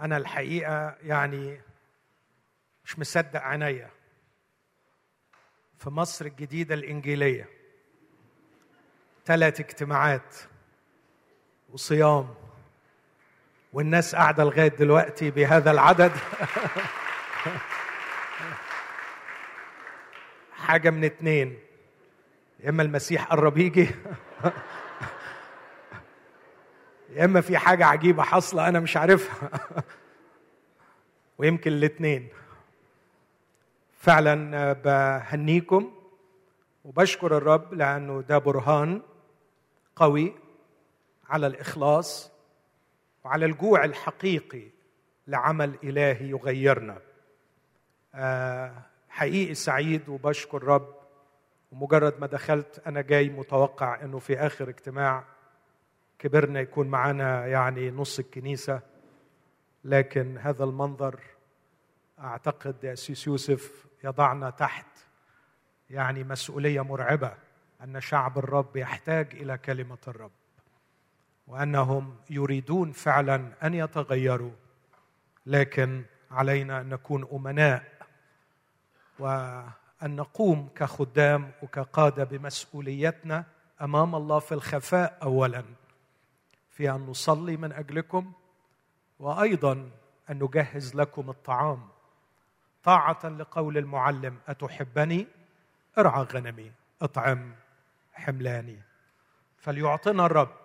أنا الحقيقة يعني مش مصدق عينيا. في مصر الجديدة الإنجيلية. ثلاث اجتماعات وصيام. والناس قاعدة لغاية دلوقتي بهذا العدد. حاجة من اتنين. يا إما المسيح قرب يجي. يا إما في حاجة عجيبة حاصلة أنا مش عارفها. ويمكن الاثنين فعلا بهنيكم وبشكر الرب لأنه ده برهان قوي على الإخلاص وعلى الجوع الحقيقي لعمل إلهي يغيرنا. آه، حقيقي سعيد وبشكر رب. ومجرد ما دخلت أنا جاي متوقع إنه في آخر اجتماع كبرنا يكون معنا يعني نص الكنيسة. لكن هذا المنظر أعتقد يا سيس يوسف يضعنا تحت يعني مسؤولية مرعبة أن شعب الرب يحتاج إلى كلمة الرب وأنهم يريدون فعلا أن يتغيروا. لكن علينا أن نكون أمناء وأن نقوم كخدام وكقادة بمسؤوليتنا أمام الله في الخفاء اولا. في أن نصلي من أجلكم وأيضا أن نجهز لكم الطعام. طاعة لقول المعلم أتحبني؟ ارعى غنمي اطعم حملاني. فليعطنا الرب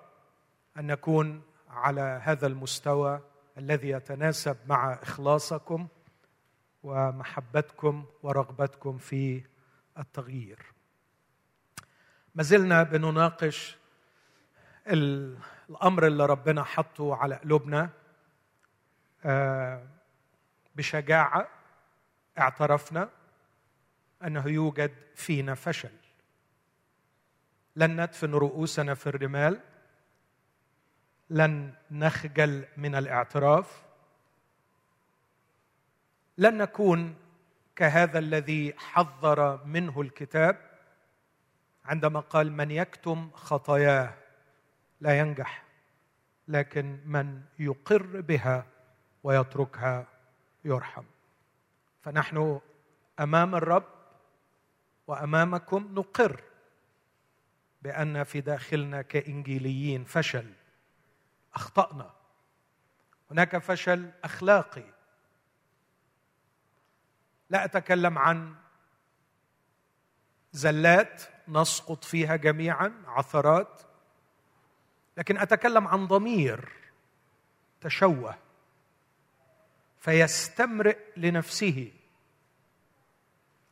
أن نكون على هذا المستوى الذي يتناسب مع إخلاصكم ومحبتكم ورغبتكم في التغيير. ما زلنا بنناقش الأمر اللي ربنا حطه على قلوبنا آه، بشجاعة اعترفنا أنه يوجد فينا فشل. لن ندفن رؤوسنا في الرمال لن نخجل من الاعتراف لن نكون كهذا الذي حذر منه الكتاب عندما قال من يكتم خطاياه. لا ينجح لكن من يقر بها ويتركها يرحم. فنحن أمام الرب وأمامكم نقر بأن في داخلنا كإنجيليين فشل أخطأنا. هناك فشل أخلاقي. لا أتكلم عن زلات نسقط فيها جميعا عثرات. لكن أتكلم عن ضمير تشوه فيستمرئ لنفسه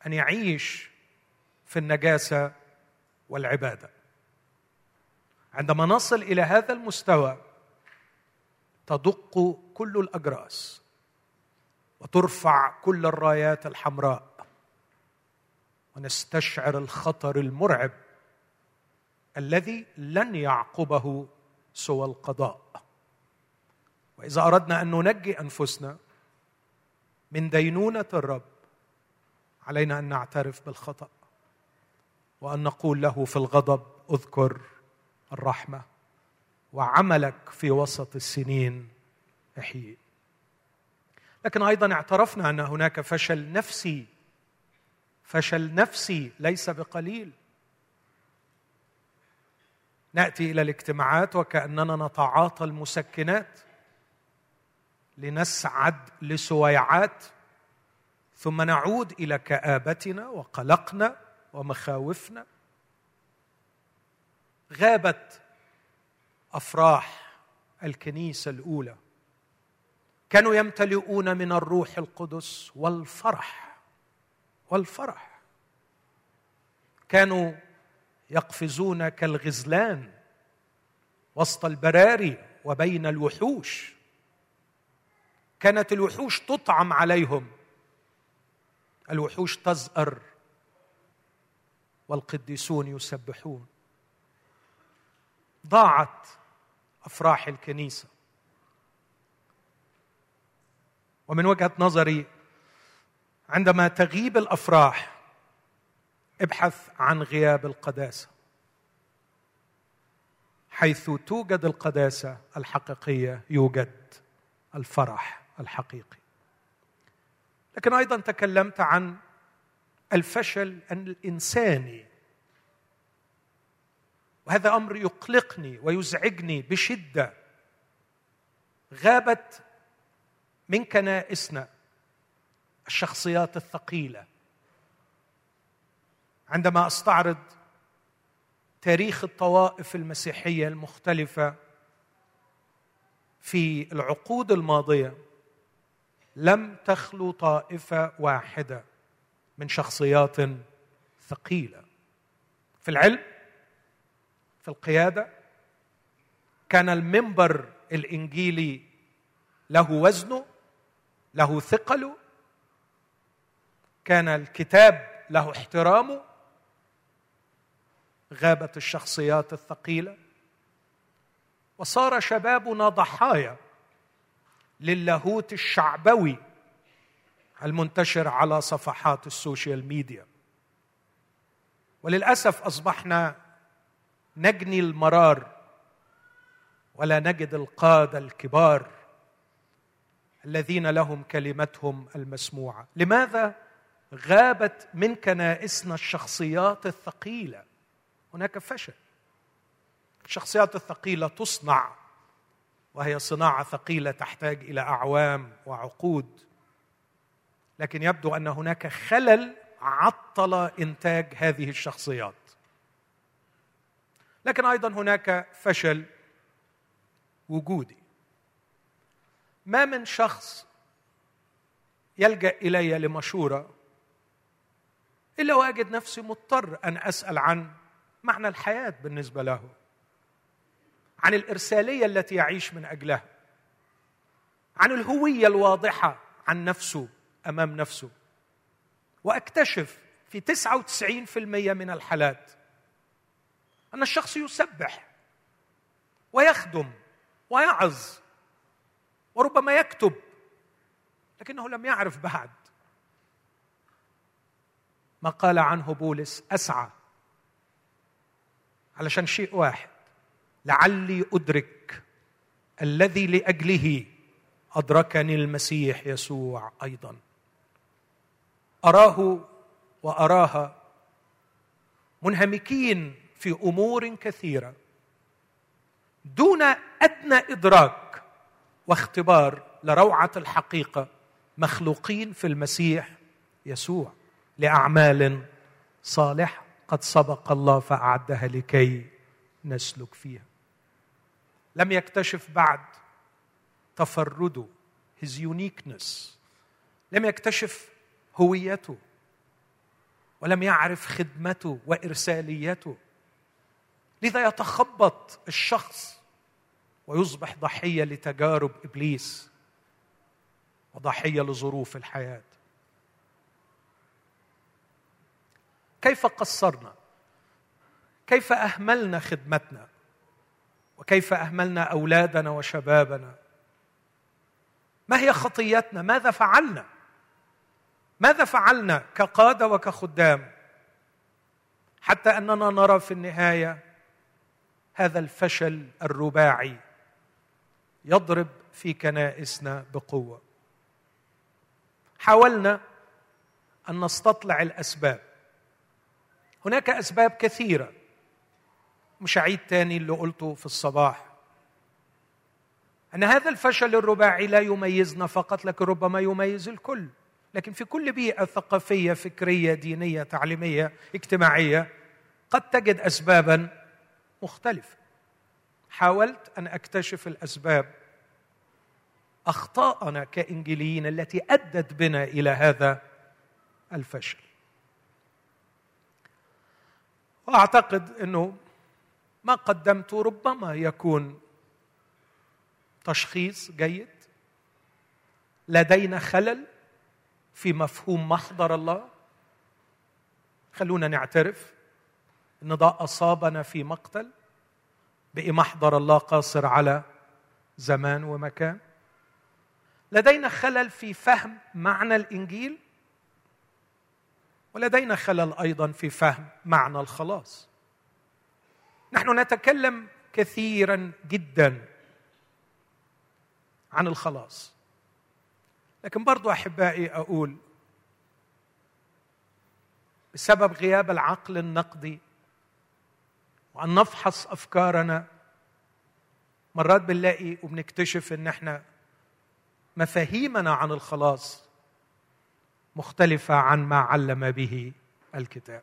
أن يعيش في النجاسة والعبادة. عندما نصل إلى هذا المستوى تدق كل الأجراس وترفع كل الرايات الحمراء ونستشعر الخطر المرعب الذي لن يعقبه سوى القضاء. وإذا أردنا أن ننجي أنفسنا من دينونة الرب علينا أن نعترف بالخطأ وأن نقول له في الغضب اذكر الرحمة وعملك في وسط السنين احيي لكن أيضا اعترفنا أن هناك فشل نفسي فشل نفسي ليس بقليل. نأتي إلى الاجتماعات وكأننا نتعاطى المسكنات لنسعد لسويعات ثم نعود إلى كآبتنا وقلقنا ومخاوفنا. غابت أفراح الكنيسة الأولى. كانوا يمتلئون من الروح القدس والفرح والفرح. كانوا يقفزون كالغزلان وسط البراري وبين الوحوش. كانت الوحوش تطعم عليهم. الوحوش تزأر والقديسون يسبحون. ضاعت أفراح الكنيسة. ومن وجهة نظري عندما تغيب الأفراح ابحث عن غياب القداسة حيث توجد القداسة الحقيقية يوجد الفرح الحقيقي. لكن أيضا تكلمت عن الفشل الإنساني. وهذا أمر يقلقني ويزعجني بشدة. غابت من كنائسنا الشخصيات الثقيلة. عندما أستعرض تاريخ الطوائف المسيحية المختلفة في العقود الماضية لم تخلو طائفة واحدة من شخصيات ثقيلة. في العلم في القيادة كان المنبر الإنجيلي له وزنه له ثقله كان الكتاب له احترامه غابت الشخصيات الثقيلة. وصار شبابنا ضحايا للاهوت الشعبوي المنتشر على صفحات السوشيال ميديا. وللأسف أصبحنا نجني المرار ولا نجد القادة الكبار الذين لهم كلمتهم المسموعة. لماذا غابت من كنائسنا الشخصيات الثقيلة؟ هناك فشل. الشخصيات الثقيلة تصنع وهي صناعة ثقيلة تحتاج إلى أعوام وعقود. لكن يبدو أن هناك خلل عطل إنتاج هذه الشخصيات. لكن أيضا هناك فشل وجودي. ما من شخص يلجأ إلي لمشورة إلا وأجد نفسي مضطر أن أسأل عن معنى الحياة بالنسبة له. عن الإرسالية التي يعيش من أجلها. عن الهوية الواضحة عن نفسه أمام نفسه. وأكتشف في 99% من الحالات أن الشخص يسبح ويخدم ويعظ وربما يكتب لكنه لم يعرف بعد. ما قال عنه بولس أسعى علشان شيء واحد. لعلي أدرك الذي لأجله أدركني المسيح يسوع أيضا. أراه وأراها منهمكين في أمور كثيرة دون أدنى إدراك واختبار لروعة الحقيقة مخلوقين في المسيح يسوع لأعمال صالحة. قد سبق الله فأعدها لكي نسلك فيها. لم يكتشف بعد تفرده his uniqueness. لم يكتشف هويته. ولم يعرف خدمته وإرساليته. لذا يتخبط الشخص ويصبح ضحية لتجارب إبليس وضحية لظروف الحياة. كيف قصرنا؟ كيف أهملنا خدمتنا؟ وكيف أهملنا أولادنا وشبابنا؟ ما هي خطيتنا؟ ماذا فعلنا؟ ماذا فعلنا كقادة وكخدام حتى أننا نرى في النهاية هذا الفشل الرباعي يضرب في كنائسنا بقوة؟ حاولنا أن نستطلع الأسباب. هناك أسباب كثيرة. مش هعيد تاني اللي قلته في الصباح. أن هذا الفشل الرباعي لا يميزنا فقط لكن ربما يميز الكل. لكن في كل بيئة ثقافية فكرية دينية تعليمية اجتماعية قد تجد اسبابا مختلفة. حاولت أن أكتشف الأسباب. أخطاءنا كإنجيليين التي أدت بنا إلى هذا الفشل. وأعتقد إنه ما قدمته ربما يكون تشخيص جيد. لدينا خلل في مفهوم محضر الله. خلونا نعترف إن ده أصابنا في مقتل بقي محضر الله قاصر على زمان ومكان. لدينا خلل في فهم معنى الإنجيل. ولدينا خلل أيضا في فهم معنى الخلاص. نحن نتكلم كثيرا جدا عن الخلاص. لكن برضو أحبائي أقول بسبب غياب العقل النقدي وأن نفحص أفكارنا مرات بنلاقي وبنكتشف إن إحنا مفاهيمنا عن الخلاص مختلفة عن ما علم به الكتاب.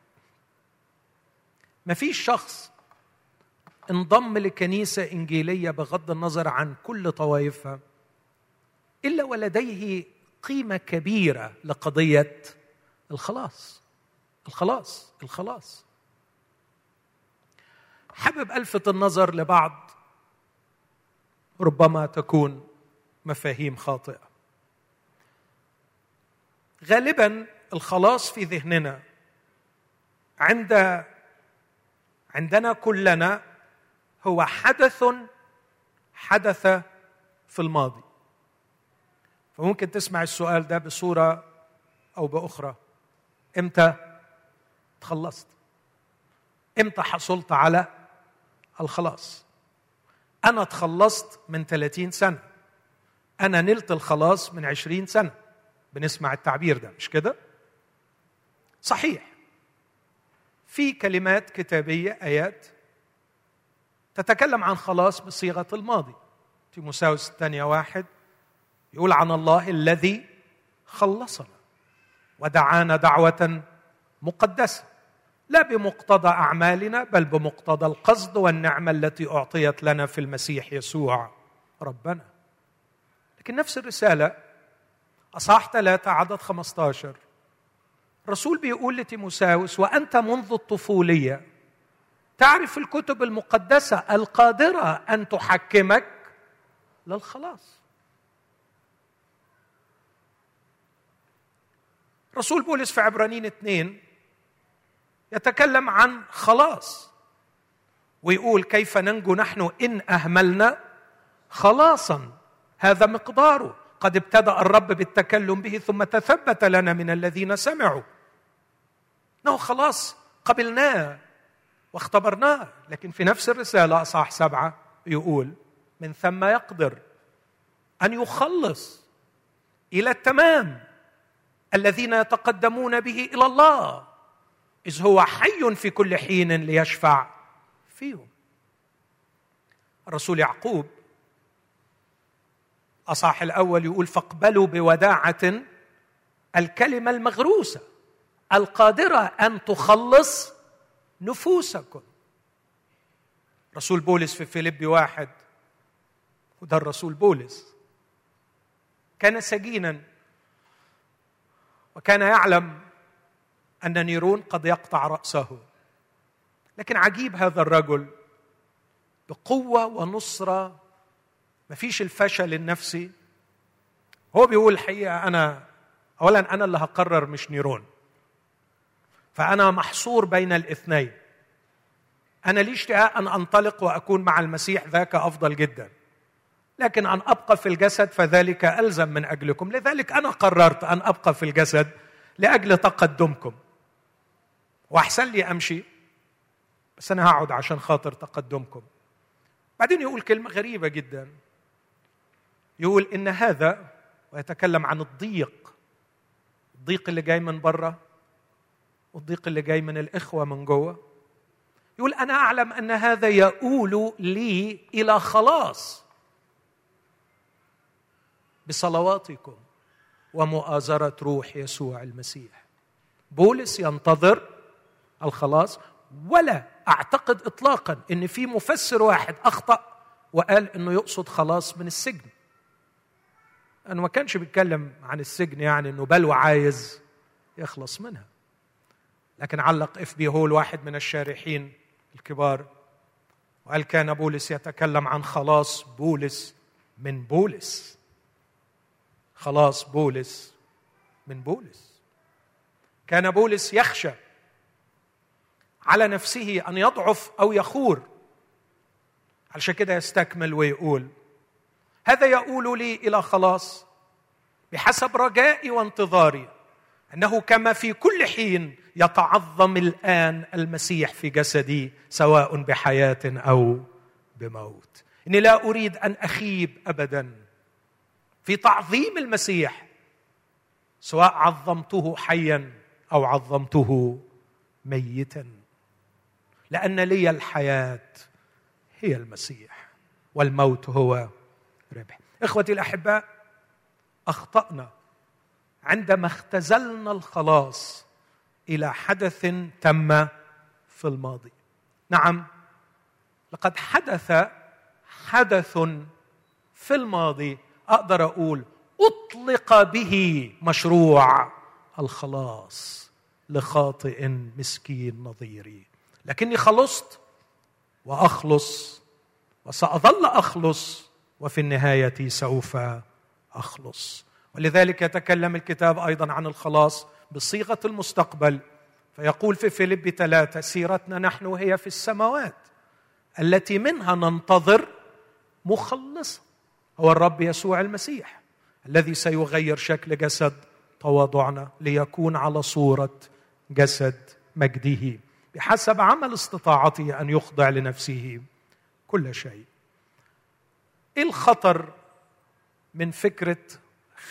ما فيش شخص انضم لكنيسة إنجيلية بغض النظر عن كل طوائفها إلا ولديه قيمة كبيرة لقضية الخلاص. الخلاص الخلاص. حابب الفت النظر لبعض ربما تكون مفاهيم خاطئة. غالبا الخلاص في ذهننا. عند عندنا كلنا هو حدث حدث في الماضي. فممكن تسمع السؤال ده بصورة أو بأخرى. إمتى تخلصت؟ إمتى حصلت على الخلاص؟ أنا تخلصت من 30 سنة. أنا نلت الخلاص من 20 سنة. بنسمع التعبير ده مش كده؟ صحيح. في كلمات كتابية آيات تتكلم عن خلاص بصيغة الماضي. تيموساوس الثانية واحد يقول عن الله الذي خلصنا ودعانا دعوة مقدسة لا بمقتضى أعمالنا بل بمقتضى القصد والنعمة التي أعطيت لنا في المسيح يسوع ربنا. لكن نفس الرسالة أصحاح ثلاثة عدد 15 الرسول بيقول لتيموساوس وأنت منذ الطفولية تعرف الكتب المقدسة القادرة أن تحكمك للخلاص. رسول بولس في عبرانيين اثنين يتكلم عن خلاص ويقول كيف ننجو نحن إن أهملنا خلاصا؟ هذا مقداره. قد ابتدأ الرب بالتكلم به ثم تثبت لنا من الذين سمعوا. انه خلاص قبلناه واختبرناه. لكن في نفس الرسالة اصح سبعة يقول من ثم يقدر أن يخلص إلى التمام الذين يتقدمون به إلى الله إذ هو حي في كل حين ليشفع فيهم. الرسول يعقوب اصح الأول يقول فاقبلوا بوداعة الكلمة المغروسة القادرة أن تخلص نفوسكم. رسول بولس في فيليبي واحد وده الرسول بولس كان سجينا وكان يعلم أن نيرون قد يقطع رأسه. لكن عجيب هذا الرجل بقوة ونصرة ما فيش الفشل النفسي. هو بيقول الحقيقة أنا اولا أنا اللي هقرر مش نيرون. فأنا محصور بين الاثنين. أنا لي اشتهاء أن أنطلق وأكون مع المسيح ذاك أفضل جدا. لكن أن أبقى في الجسد فذلك ألزم من أجلكم. لذلك أنا قررت أن أبقى في الجسد لأجل تقدمكم. وأحسن لي أمشي بس أنا هقعد عشان خاطر تقدمكم. بعدين يقول كلمة غريبة جدا. يقول إن هذا ويتكلم عن الضيق. الضيق اللي جاي من بره والضيق اللي جاي من الإخوة من جوه. يقول أنا أعلم أن هذا يؤول لي إلى خلاص بصلواتكم ومؤازرة روح يسوع المسيح. بولس ينتظر الخلاص ولا أعتقد اطلاقا إن في مفسر واحد أخطأ وقال إنه يقصد خلاص من السجن. أنه ما كانش بيتكلم عن السجن يعني إنه بلوى عايز يخلص منها. لكن علق إف بي هول واحد من الشارحين الكبار وقال كان بولس يتكلم عن خلاص بولس من بولس. خلاص بولس من بولس. كان بولس يخشى على نفسه أن يضعف أو يخور. علشان كده يستكمل ويقول هذا يؤول لي إلى خلاص بحسب رجائي وانتظاري أنه كما في كل حين يتعظم الآن المسيح في جسدي سواء بحياة أو بموت. إني لا أريد أن أخيب ابدا. في تعظيم المسيح سواء عظمته حيا أو عظمته ميتا لأن لي الحياة هي المسيح والموت هو ربح. إخوتي الاحباء أخطأنا. عندما اختزلنا الخلاص إلى حدث تم في الماضي. نعم لقد حدث حدث في الماضي أقدر أقول أطلق به مشروع الخلاص لخاطئ مسكين نظيري لكني خلصت وأخلص وسأظل أخلص وفي النهاية سوف أخلص. ولذلك يتكلم الكتاب أيضا عن الخلاص بصيغة المستقبل. فيقول في فيليب ثلاثة سيرتنا نحن هي في السماوات التي منها ننتظر مخلصا هو الرب يسوع المسيح الذي سيغير شكل جسد تواضعنا ليكون على صورة جسد مجده بحسب عمل استطاعته أن يخضع لنفسه كل شيء. إيه الخطر من فكرة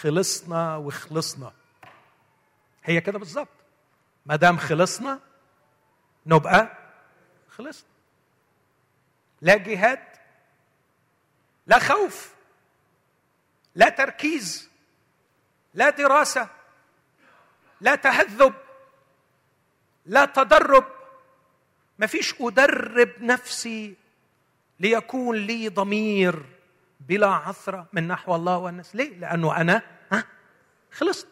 خلصنا وخلصنا؟ هي كده بالظبط. ما دام خلصنا نبقى خلصنا. لا جهاد لا خوف لا تركيز لا دراسة لا تهذب لا تدرب. ما فيش أدرب نفسي ليكون لي ضمير. بلا عثره من نحو الله والناس. ليه؟ لأنه أنا ها؟ خلصت.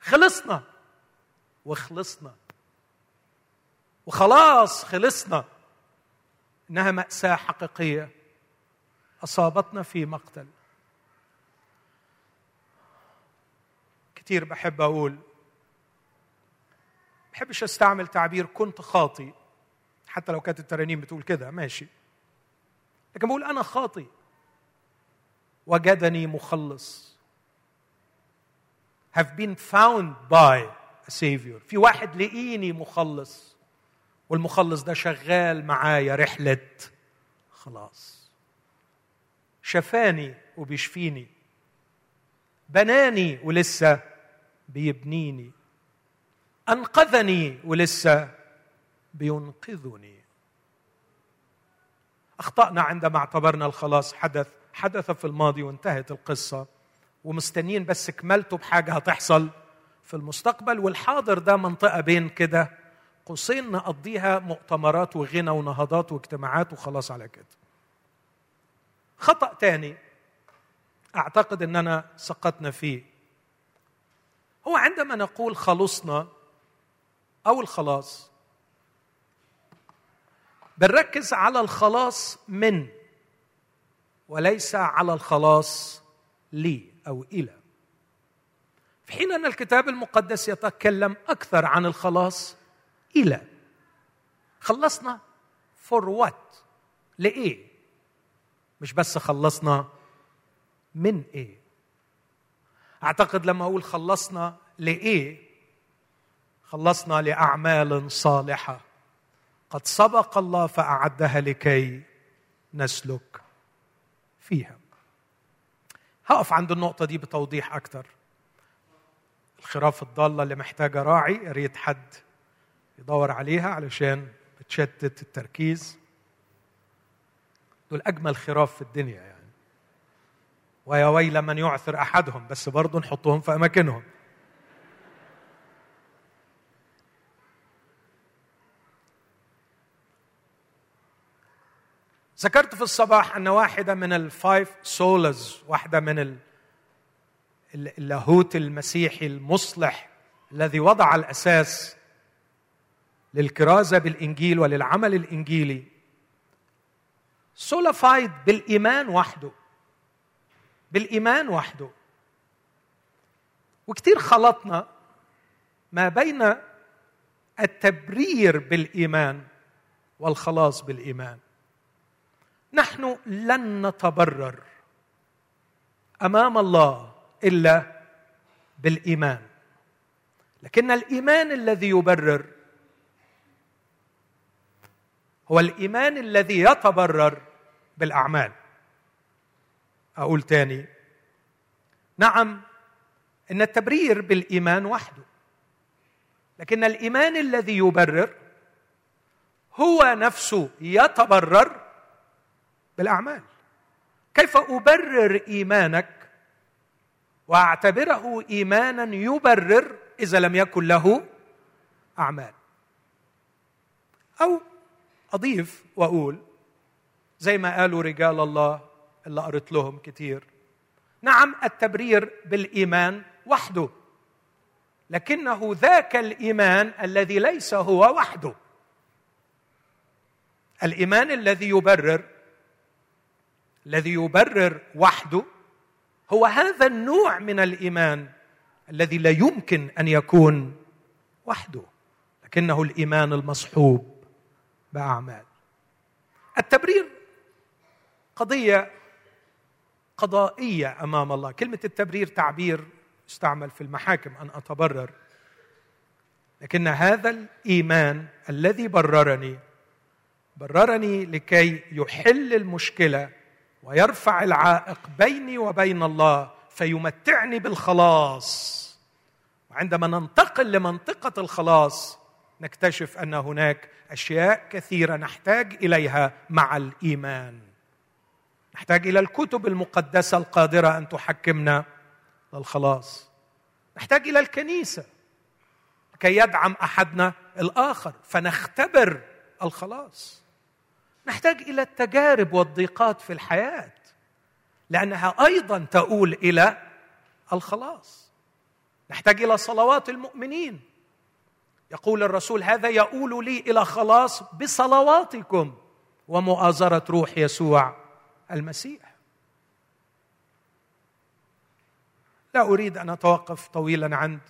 خلصنا. وخلصنا. وخلاص خلصنا. إنها مأساة حقيقية. أصابتنا في مقتل. كثير بحب أقول بحبش أستعمل تعبير كنت خاطي حتى لو كانت الترانيم بتقول كده ماشي. لكن بقول أنا خاطي وجدني مخلص. Have been found by a savior. في واحد لقيني مخلص. والمخلص ده شغال معايا رحلة خلاص. شفاني وبيشفيني. بناني ولسه بيبنيني. أنقذني ولسه بينقذني. أخطأنا عندما اعتبرنا الخلاص حدث حدث في الماضي وانتهت القصة ومستنيين بس كملته بحاجة هتحصل في المستقبل والحاضر ده منطقة بين كده قوسين نقضيها مؤتمرات وغنى ونهضات واجتماعات وخلاص على كده. خطأ تاني أعتقد اننا سقطنا فيه. هو عندما نقول خلصنا أو الخلاص بنركز على الخلاص من وليس على الخلاص لي أو إلى. في حين أن الكتاب المقدس يتكلم أكثر عن الخلاص إلى. خلصنا فور وات لإيه؟ مش بس خلصنا من إيه. أعتقد لما أقول خلصنا لإيه خلصنا لأعمال صالحة. قد سبق الله فأعدها لكي نسلك. فيها. هقف عند النقطة دي بتوضيح أكثر الخراف الضالة اللي محتاجة راعي يا ريت حد يدور عليها علشان بتشتت التركيز. دول أجمل خراف في الدنيا يعني. ويا ويل من يعثر أحدهم بس برضه نحطهم في أماكنهم. ذكرت في الصباح أن واحدة من ال five solas واحدة من اللاهوت المسيحي المصلح الذي وضع الأساس للكرازة بالإنجيل وللعمل الإنجيلي sola fide بالإيمان وحده بالإيمان وحده. وكثير خلطنا ما بين التبرير بالإيمان والخلاص بالإيمان. نحن لن نتبرر أمام الله إلا بالإيمان. لكن الإيمان الذي يبرر هو الإيمان الذي يتبرر بالأعمال. أقول تاني نعم إن التبرير بالإيمان وحده لكن الإيمان الذي يبرر هو نفسه يتبرر كيف أبرر إيمانك؟ وأعتبره إيمانا يبرر إذا لم يكن له أعمال. أو أضيف وأقول زي ما قالوا رجال الله اللي قريت لهم كتير. نعم التبرير بالإيمان وحده لكنه ذاك الإيمان الذي ليس هو وحده. الإيمان الذي يبرر الذي يبرر وحده هو هذا النوع من الإيمان الذي لا يمكن أن يكون وحده لكنه الإيمان المصحوب بأعمال. التبرير قضية قضائية أمام الله. كلمة التبرير تعبير يستعمل في المحاكم أن أتبرر. لكن هذا الإيمان الذي بررني بررني لكي يحل المشكلة ويرفع العائق بيني وبين الله فيمتعني بالخلاص. وعندما ننتقل لمنطقة الخلاص نكتشف أن هناك أشياء كثيرة نحتاج إليها مع الإيمان. نحتاج إلى الكتب المقدسة القادرة أن تحكمنا للخلاص. نحتاج إلى الكنيسة كي يدعم أحدنا الآخر فنختبر الخلاص. نحتاج إلى التجارب والضيقات في الحياة لأنها أيضا تؤول إلى الخلاص. نحتاج إلى صلوات المؤمنين. يقول الرسول هذا يؤول لي إلى خلاص بصلواتكم ومؤازرة روح يسوع المسيح. لا أريد أن أتوقف طويلا عند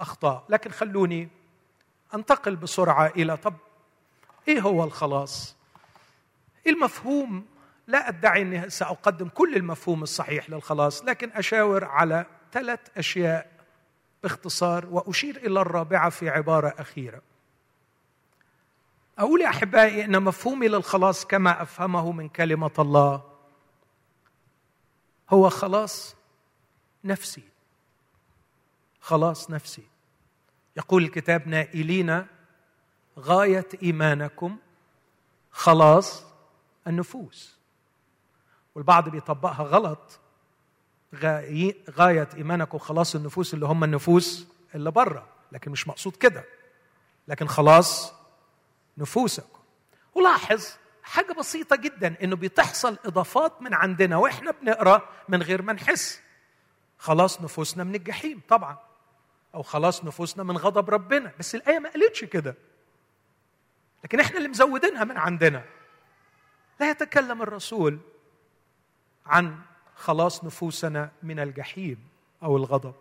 أخطاء لكن خلوني أنتقل بسرعة إلى طب إيه هو الخلاص؟ المفهوم لا أدعي أني سأقدم كل المفهوم الصحيح للخلاص لكن أشاور على ثلاث أشياء باختصار وأشير إلى الرابعة في عبارة أخيرة. أقول يا أحبائي إن مفهومي للخلاص كما أفهمه من كلمة الله هو خلاص نفسي. خلاص نفسي. يقول الكتاب نائلين غاية إيمانكم خلاص النفوس. والبعض بيطبقها غلط. غاية ايمانكم خلاص النفوس اللي هم النفوس اللي بره. لكن مش مقصود كده. لكن خلاص نفوسكم ولاحظ حاجة بسيطة جدا إنه بتحصل إضافات من عندنا وإحنا بنقرأ من غير ما نحس. خلاص نفوسنا من الجحيم طبعا. أو خلاص نفوسنا من غضب ربنا. بس الآية ما قالتش كده. لكن إحنا اللي مزودينها من عندنا. لا يتكلم الرسول عن خلاص نفوسنا من الجحيم أو الغضب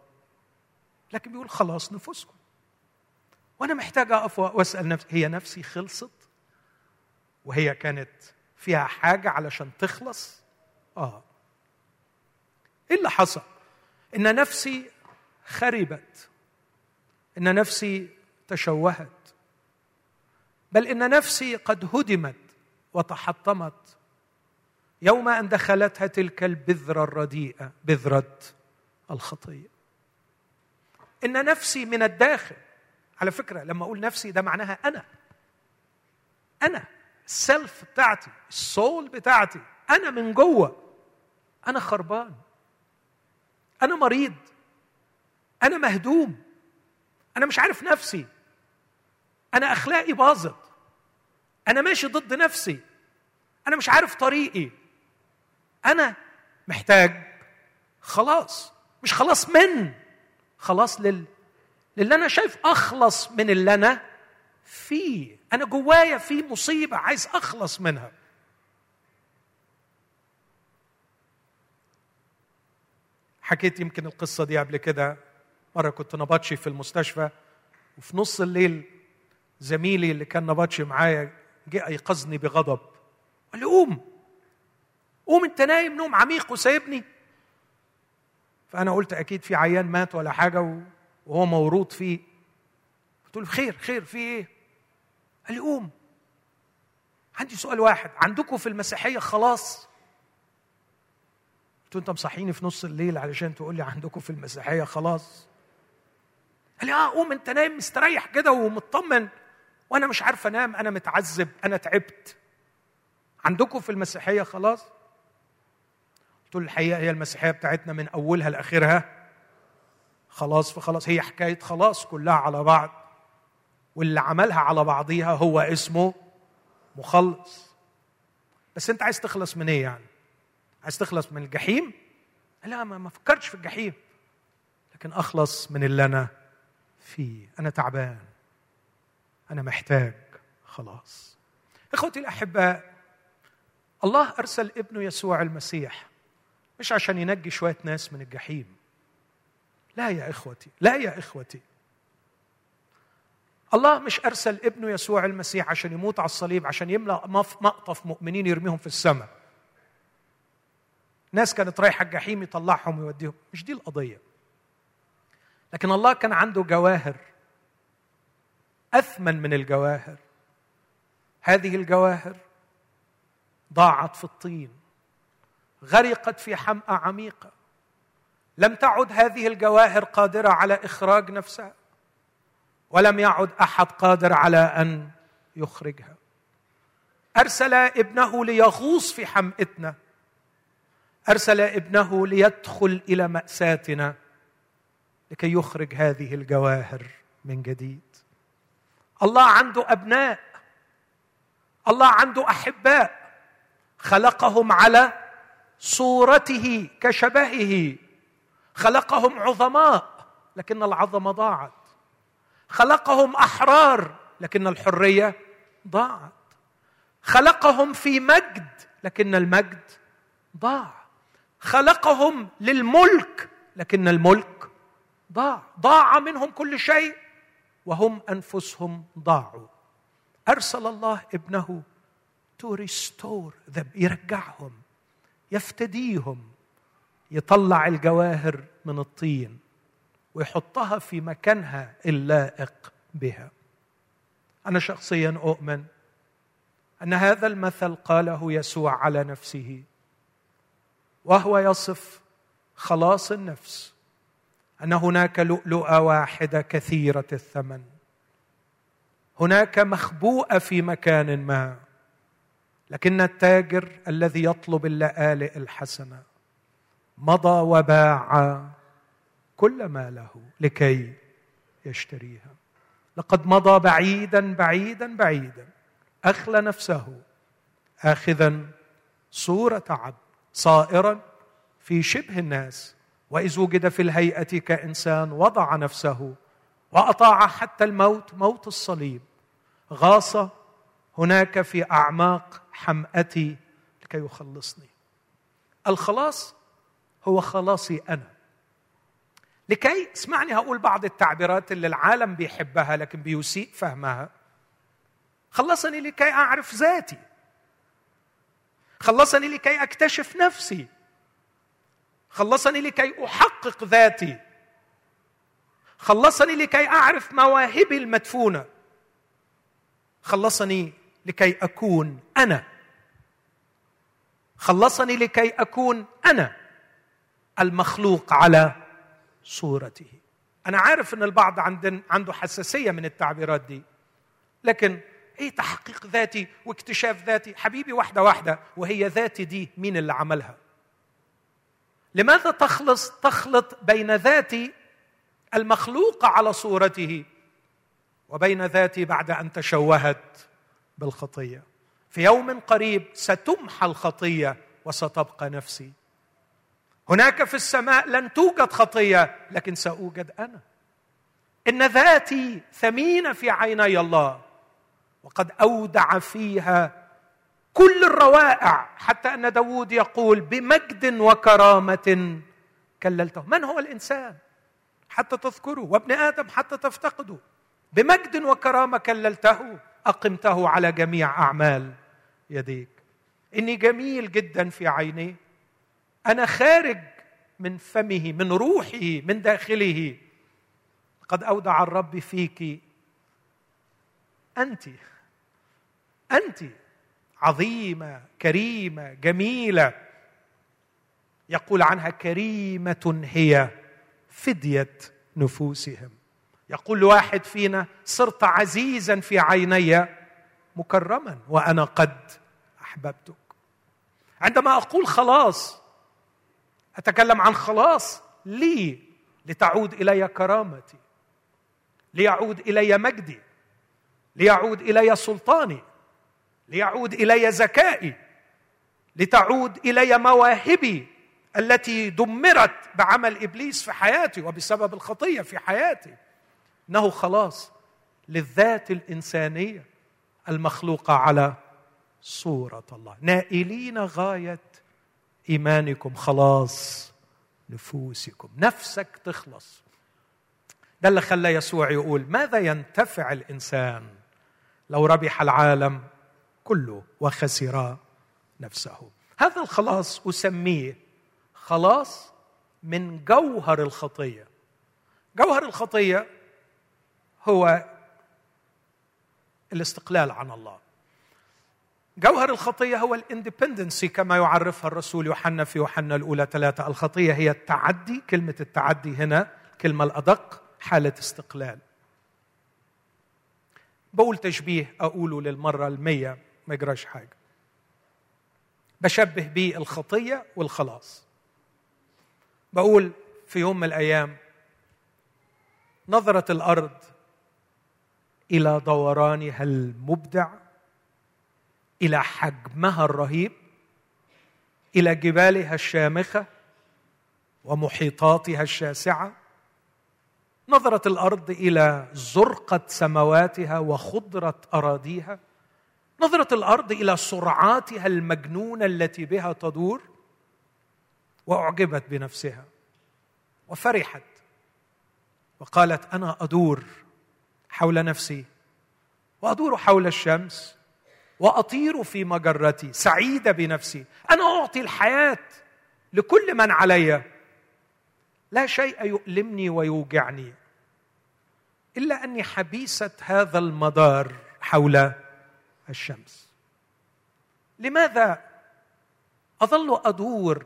لكن بيقول خلاص نفوسكم. وأنا محتاج أقف وأسأل نفسي هي نفسي خلصت؟ وهي كانت فيها حاجة علشان تخلص؟ آه. إيه اللي حصل؟ إن نفسي خربت إن نفسي تشوهت بل إن نفسي قد هدمت. وتحطمت. يوم أن دخلتها تلك البذرة الرديئة بذرة الخطيه إن نفسي من الداخل على فكرة لما أقول نفسي ده معناها أنا. أنا السلف بتاعتي السول بتاعتي. أنا من جوه. أنا خربان. أنا مريض. أنا مهدوم. أنا مش عارف نفسي. أنا أخلاقي باظت. أنا ماشي ضد نفسي. أنا مش عارف طريقي. أنا محتاج خلاص. مش خلاص من. خلاص لل للي أنا شايف أخلص من اللي أنا فيه. أنا جوايا في مصيبة عايز أخلص منها. حكيت يمكن القصة دي قبل كده. مرة كنت نبطشي في المستشفى وفي نص الليل زميلي اللي كان نبطشي معايا جه ايقظني بغضب. قال لي قوم قوم انت نايم نوم عميق وسايبني. فأنا قلت أكيد في عيان مات ولا حاجة وهو موروط فيه. قلت له خير خير في إيه؟ قال لي قوم. عندي سؤال واحد عندكم في المسيحية خلاص؟ قلت له انت مصحيني في نص الليل علشان تقول لي عندكم في المسيحية خلاص؟ قال لي آه قوم انت نايم مستريح كده ومطمن. وأنا مش عارف أنام أنا متعذب أنا تعبت. عندكم في المسيحية خلاص؟ قلت له الحقيقة هي المسيحية بتاعتنا من أولها لآخرها. خلاص فخلاص هي حكاية خلاص كلها على بعض. واللي عملها على بعضيها هو اسمه مخلص. بس أنت عايز تخلص من إيه يعني؟ عايز تخلص من الجحيم؟ لا ما, ما فكرتش في الجحيم. لكن أخلص من اللي أنا فيه. أنا تعبان. أنا محتاج. خلاص. إخوتي الأحباء الله أرسل ابنه يسوع المسيح. مش عشان ينجي شوية ناس من الجحيم. لا يا إخوتي لا يا إخوتي. الله مش أرسل ابنه يسوع المسيح عشان يموت على الصليب عشان يملأ مقطف مؤمنين يرميهم في السماء. ناس كانت رايحة الجحيم يطلعهم ويوديهم. مش دي القضية. لكن الله كان عنده جواهر. أثمن من الجواهر. هذه الجواهر ضاعت في الطين غرقت في حمأة عميقة. لم تعد هذه الجواهر قادرة على إخراج نفسها ولم يعد أحد قادر على أن يخرجها. أرسل ابنه ليغوص في حمأتنا أرسل ابنه ليدخل إلى مأساتنا لكي يخرج هذه الجواهر من جديد. الله عنده أبناء. الله عنده أحباء. خلقهم على صورته كشبهه. خلقهم عظماء لكن العظمه ضاعت. خلقهم أحرار لكن الحرية ضاعت. خلقهم في مجد لكن المجد ضاع. خلقهم للملك لكن الملك ضاع. ضاع منهم كل شيء. وهم أنفسهم ضاعوا. أرسل الله ابنه to restore يرجعهم يفتديهم يطلع الجواهر من الطين ويحطها في مكانها اللائق بها. أنا شخصيا أؤمن أن هذا المثل قاله يسوع على نفسه وهو يصف خلاص النفس أن هناك لؤلؤة واحدة كثيرة الثمن. هناك مخبوءة في مكان ما لكن التاجر الذي يطلب اللآلئ الحسنة مضى وباع كل ما له لكي يشتريها. لقد مضى بعيدا بعيدا بعيدا اخلى نفسه اخذا صورة عبد صائرا في شبه الناس. وإذ وجد في الهيئة كإنسان وضع نفسه وأطاع حتى الموت موت الصليب. غاص هناك في أعماق حمأتي لكي يخلصني. الخلاص هو خلاصي أنا. لكي اسمعني هقول بعض التعبيرات اللي العالم بيحبها لكن بيسيء فهمها. خلصني لكي أعرف ذاتي. خلصني لكي أكتشف نفسي. خلصني لكي أحقق ذاتي. خلصني لكي أعرف مواهبي المدفونة. خلصني لكي أكون أنا. خلصني لكي أكون أنا المخلوق على صورته. أنا عارف إن البعض عنده حساسية من التعبيرات دي. لكن إيه تحقيق ذاتي واكتشاف ذاتي؟ حبيبي واحدة واحدة وهي ذاتي دي مين اللي عملها؟ لماذا تخلص تخلط بين ذاتي المخلوقه على صورته وبين ذاتي بعد أن تشوهت بالخطية؟ في يوم قريب ستمحى الخطية وستبقى نفسي. هناك في السماء لن توجد خطية لكن سأوجد أنا. إن ذاتي ثمينة في عيني الله وقد أودع فيها كل الروائع حتى أن داود يقول بمجد وكرامة كللته. من هو الإنسان؟ حتى تذكره. وابن آدم حتى تفتقده. بمجد وكرامة كللته. أقمته على جميع أعمال يديك. إني جميل جدا في عينيه أنا خارج من فمه من روحه من داخله. قد أودع الرب فيك. انت. انت. عظيمة كريمة جميلة. يقول عنها كريمة هي فدية نفوسهم. يقول لواحد فينا صرت عزيزا في عيني مكرما وأنا قد أحببتك. عندما أقول خلاص أتكلم عن خلاص لي لتعود إلي كرامتي ليعود إلي مجدي ليعود إلي سلطاني. ليعود إلي ذكائي لتعود إلي مواهبي التي دمرت بعمل إبليس في حياتي وبسبب الخطية في حياتي. إنه خلاص للذات الإنسانية المخلوقة على صورة الله. نائلين غاية إيمانكم خلاص نفوسكم نفسك تخلص. ده اللي خلى يسوع يقول ماذا ينتفع الإنسان لو ربح العالم كله وخسر نفسه. هذا الخلاص أسميه خلاص من جوهر الخطية. جوهر الخطية هو الاستقلال عن الله. جوهر الخطية هو الإندبندنسي كما يعرفها الرسول يوحنا في يوحنا الأولى ثلاثة. الخطية هي التعدي كلمة التعدي هنا كلمة الأدق حالة استقلال. بقول تشبيه أقوله للمرة المية. ما يجراش حاجة. بشبه به الخطية والخلاص. بقول في يوم من الأيام نظرت الأرض إلى دورانها المبدع إلى حجمها الرهيب إلى جبالها الشامخة ومحيطاتها الشاسعة. نظرت الأرض إلى زرقة سمواتها وخضرة أراضيها. نظرت الأرض إلى سرعاتها المجنونة التي بها تدور وأعجبت بنفسها وفرحت وقالت أنا أدور حول نفسي وأدور حول الشمس وأطير في مجرتي سعيدة بنفسي. أنا أعطي الحياة لكل من علي. لا شيء يؤلمني ويوجعني إلا أني حبيسه هذا المدار حول الشمس. لماذا أظل أدور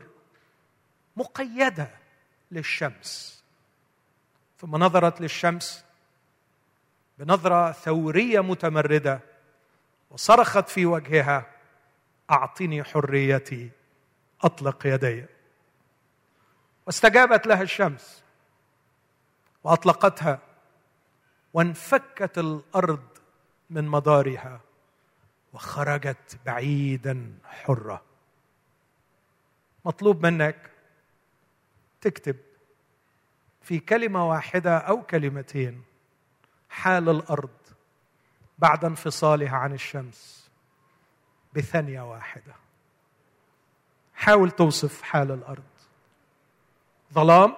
مقيدة للشمس؟ ثم نظرت للشمس بنظرة ثورية متمردة وصرخت في وجهها أعطني حريتي أطلق يدي. واستجابت لها الشمس وأطلقتها وانفكت الأرض من مدارها وخرجت بعيدا حره مطلوب منك تكتب في كلمة واحدة أو كلمتين حال الأرض بعد انفصالها عن الشمس بثانية واحدة. حاول توصف حال الأرض. ظلام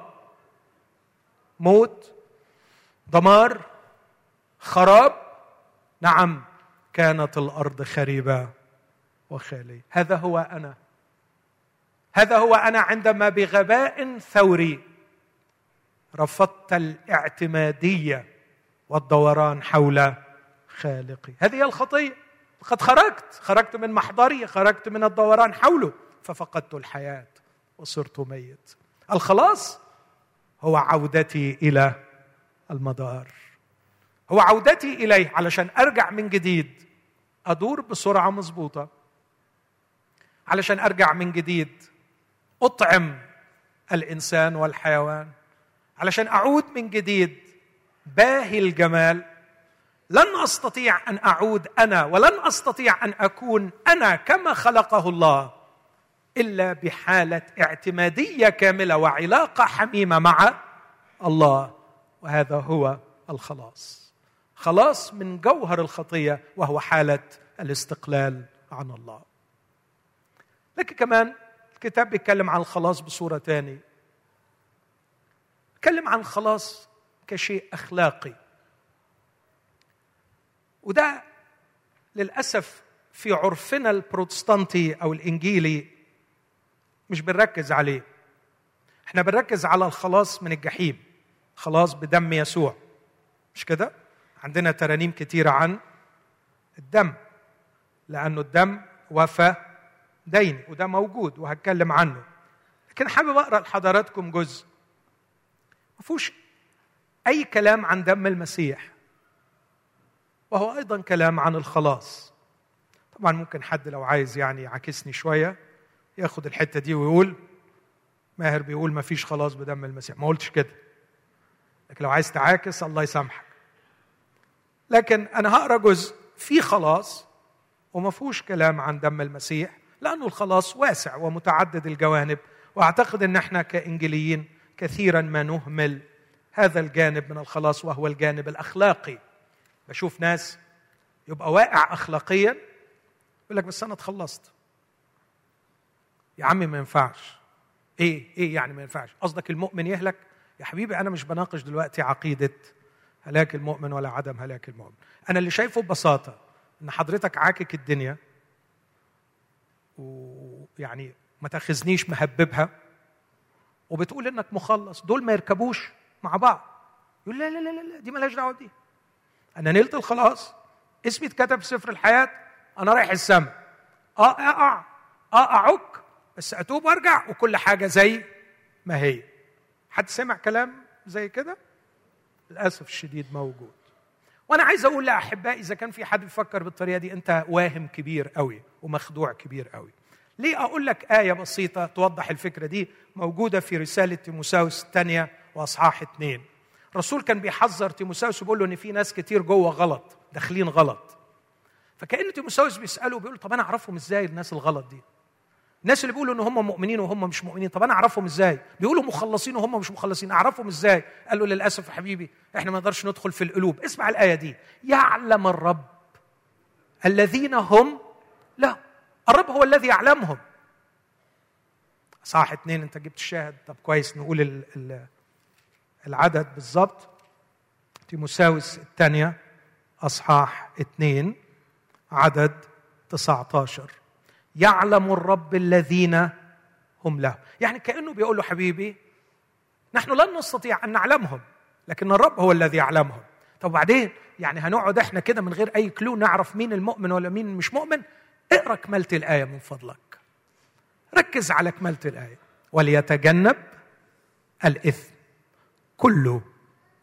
موت دمار خراب. نعم. كانت الأرض خريبة وخالية. هذا هو أنا. هذا هو أنا عندما بغباء ثوري رفضت الاعتمادية والدوران حول خالقي. هذه هي الخطية. قد خرجت. خرجت من محضري. خرجت من الدوران حوله. ففقدت الحياة وصرت ميت. الخلاص هو عودتي إلى المدار. هو عودتي إليه علشان أرجع من جديد. أدور بسرعة مظبوطة. علشان أرجع من جديد. أطعم الإنسان والحيوان. علشان أعود من جديد. باهي الجمال. لن أستطيع أن أعود أنا ولن أستطيع أن أكون أنا كما خلقه الله إلا بحالة اعتمادية كاملة وعلاقة حميمة مع الله. وهذا هو الخلاص. خلاص من جوهر الخطية وهو حالة الاستقلال عن الله. لكن كمان الكتاب بيتكلم عن الخلاص بصورة ثانية بيتكلم عن الخلاص كشيء أخلاقي. وده للأسف في عرفنا البروتستانتي أو الإنجيلي مش بنركز عليه. إحنا بنركز على الخلاص من الجحيم خلاص بدم يسوع. مش كده؟ عندنا ترانيم كتيرة عن الدم لأنه الدم وفى دين وده موجود وهتكلم عنه. لكن حابب أقرأ لحضراتكم جزء. ما فيهوش أي كلام عن دم المسيح. وهو أيضا كلام عن الخلاص. طبعا ممكن حد لو عايز يعني يعاكسني شوية ياخد الحتة دي ويقول ماهر بيقول ما فيش خلاص بدم المسيح. ما قلتش كده. لكن لو عايز تعاكس الله يسامحك. لكن أنا هقرأ جزء فيه خلاص وما فيهوش كلام عن دم المسيح لأنه الخلاص واسع ومتعدد الجوانب وأعتقد إن إحنا كانجليين كثيرا ما نهمل هذا الجانب من الخلاص وهو الجانب الأخلاقي. بشوف ناس يبقى واقع اخلاقيا يقول لك بس أنا اتخلصت. يا عمي ما ينفعش. إيه إيه يعني ما ينفعش؟ قصدك المؤمن يهلك؟ يا حبيبي أنا مش بناقش دلوقتي عقيدة هلاك المؤمن ولا عدم هلاك المؤمن. أنا اللي شايفه ببساطة إن حضرتك عاكك الدنيا ويعني ما تأخذنيش مهببها وبتقول إنك مخلص. دول ما يركبوش مع بعض. يقول لا لا لا لا دي مالهاش دعوة بدي. أنا نلت الخلاص. اسمي اتكتب في سفر الحياة. أنا رايح السماء آه اقع آه أعك. بس أتوب وأرجع وكل حاجة زي ما هي. حد سمع كلام زي كده؟ للأسف الشديد موجود. وأنا عايز أقول لاحبائي إذا كان في حد بيفكر بالطريقة دي أنت واهم كبير قوي ومخدوع كبير قوي ليه أقول لك آية بسيطة توضح الفكرة دي؟ موجودة في رسالة تيموساوس الثانية وأصحاح اثنين الرسول كان بيحذر تيموساوس وبيقول له إن في ناس كتير جوه غلط داخلين غلط. فكأن تيموساوس بيسأله بيقول طب أنا أعرفهم إزاي الناس الغلط دي؟ الناس اللي بيقولوا إن هم مؤمنين وهم مش مؤمنين طب أنا أعرفهم إزاي؟ بيقولوا مخلصين وهم مش مخلصين أعرفهم إزاي؟ قال له للأسف يا حبيبي إحنا ما نقدرش ندخل في القلوب. اسمع الآية دي يعلم الرب الذين هم لا الرب هو الذي يعلمهم. صح اثنين أنت جبت الشاهد. طب كويس نقول ال ال العدد بالظبط. تيموساوس الثانية أصحاح اثنين عدد 19 يعلم الرب الذين هم له. يعني كأنه بيقول له حبيبي نحن لن نستطيع أن نعلمهم لكن الرب هو الذي يعلمهم. طب بعدين يعني هنقعد إحنا كده من غير أي كلو نعرف مين المؤمن ولا مين مش مؤمن؟ اقرأ كمالة الآية من فضلك. ركز على كمالة الآية. وليتجنب الإثم. كل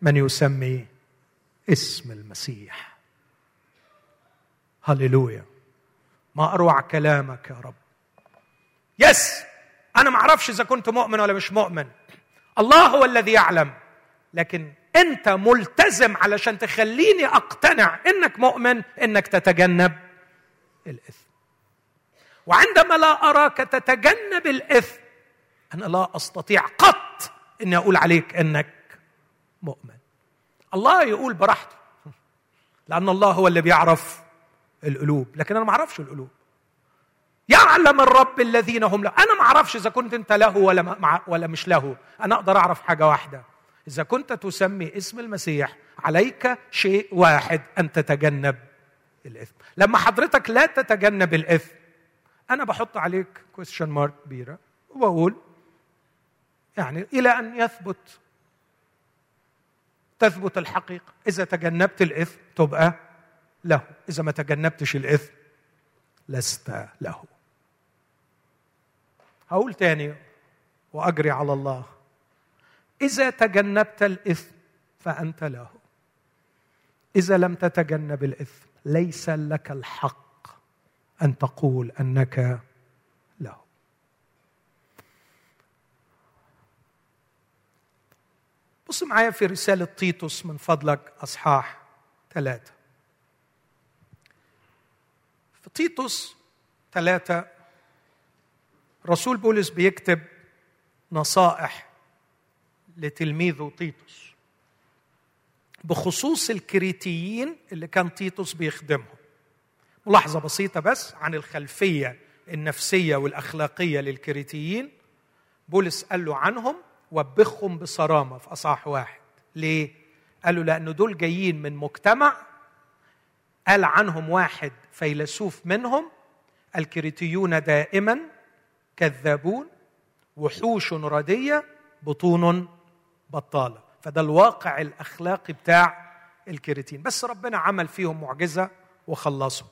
من يسمي اسم المسيح. هللويا. ما أروع كلامك يا رب. يس أنا ما أعرفش إذا كنت مؤمن ولا مش مؤمن. الله هو الذي يعلم. لكن أنت ملتزم علشان تخليني أقتنع إنك مؤمن إنك تتجنب الإثم. وعندما لا أراك تتجنب الإثم أنا لا أستطيع قط إني أقول عليك إنك مؤمن. الله يقول براحته. لأن الله هو اللي بيعرف القلوب لكن أنا ما أعرفش القلوب. يعلم الرب الذين هم له. أنا ما أعرفش إذا كنت أنت له ولا مع ولا مش له. أنا أقدر أعرف حاجة واحدة. إذا كنت تسمي اسم المسيح عليك شيء واحد أن تتجنب الإثم. لما حضرتك لا تتجنب الإثم أنا بحط عليك كويستشن مارك كبيرة وبقول يعني إلى أن يثبت. تثبت الحقيقة. إذا تجنبت الإثم تبقى له. إذا ما تجنبتش الإثم لست له. هقول تاني وأجري على الله. إذا تجنبت الإثم فأنت له. إذا لم تتجنب الإثم ليس لك الحق أن تقول أنك له. بص معايا في رسالة تيتوس من فضلك أصحاح ثلاثة. في تيتوس ثلاثة. رسول بولس بيكتب نصائح لتلميذه تيتوس. بخصوص الكريتيين اللي كان تيتوس بيخدمهم. ملاحظة بسيطة بس عن الخلفية النفسية والأخلاقية للكريتيين. بولس قال له عنهم وبخهم بصرامة في أصح واحد. ليه؟ قالوا لأن دول جايين من مجتمع. قال عنهم واحد فيلسوف منهم الكريتيون دائما كذابون وحوش رديه بطون بطالة. فده الواقع الأخلاقي بتاع الكريتين. بس ربنا عمل فيهم معجزة وخلصهم.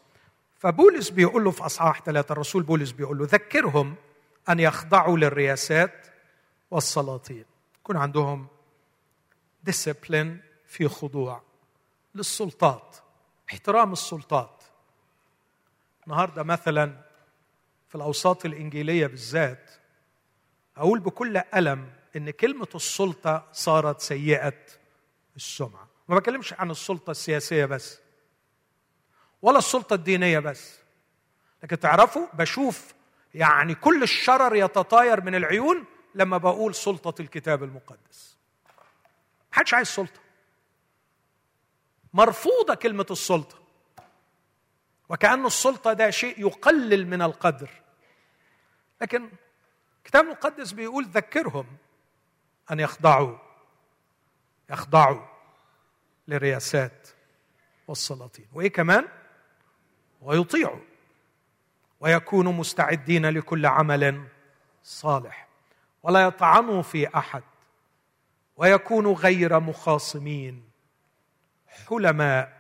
فبولس بيقول له في أصحاح ثلاثة الرسول بولس بيقول له ذكرهم أن يخضعوا للرياسات والسلاطين. يكون عندهم ديسيبلين في خضوع للسلطات احترام السلطات. النهارده مثلا في الأوساط الإنجيلية بالذات أقول بكل ألم إن كلمة السلطة صارت سيئة السمعة. ما بكلمش عن السلطة السياسية بس ولا السلطة الدينية بس. لكن تعرفوا بشوف يعني كل الشرر يتطاير من العيون لما بقول سلطة الكتاب المقدس. محدش عايز سلطة. مرفوضة كلمة السلطة. وكأن السلطة ده شيء يقلل من القدر. لكن الكتاب المقدس بيقول ذكرهم أن يخضعوا يخضعوا للرياسات والسلاطين. وإيه كمان؟ ويطيعوا ويكونوا مستعدين لكل عمل صالح ولا يطعنوا في أحد ويكونوا غير مخاصمين حلماء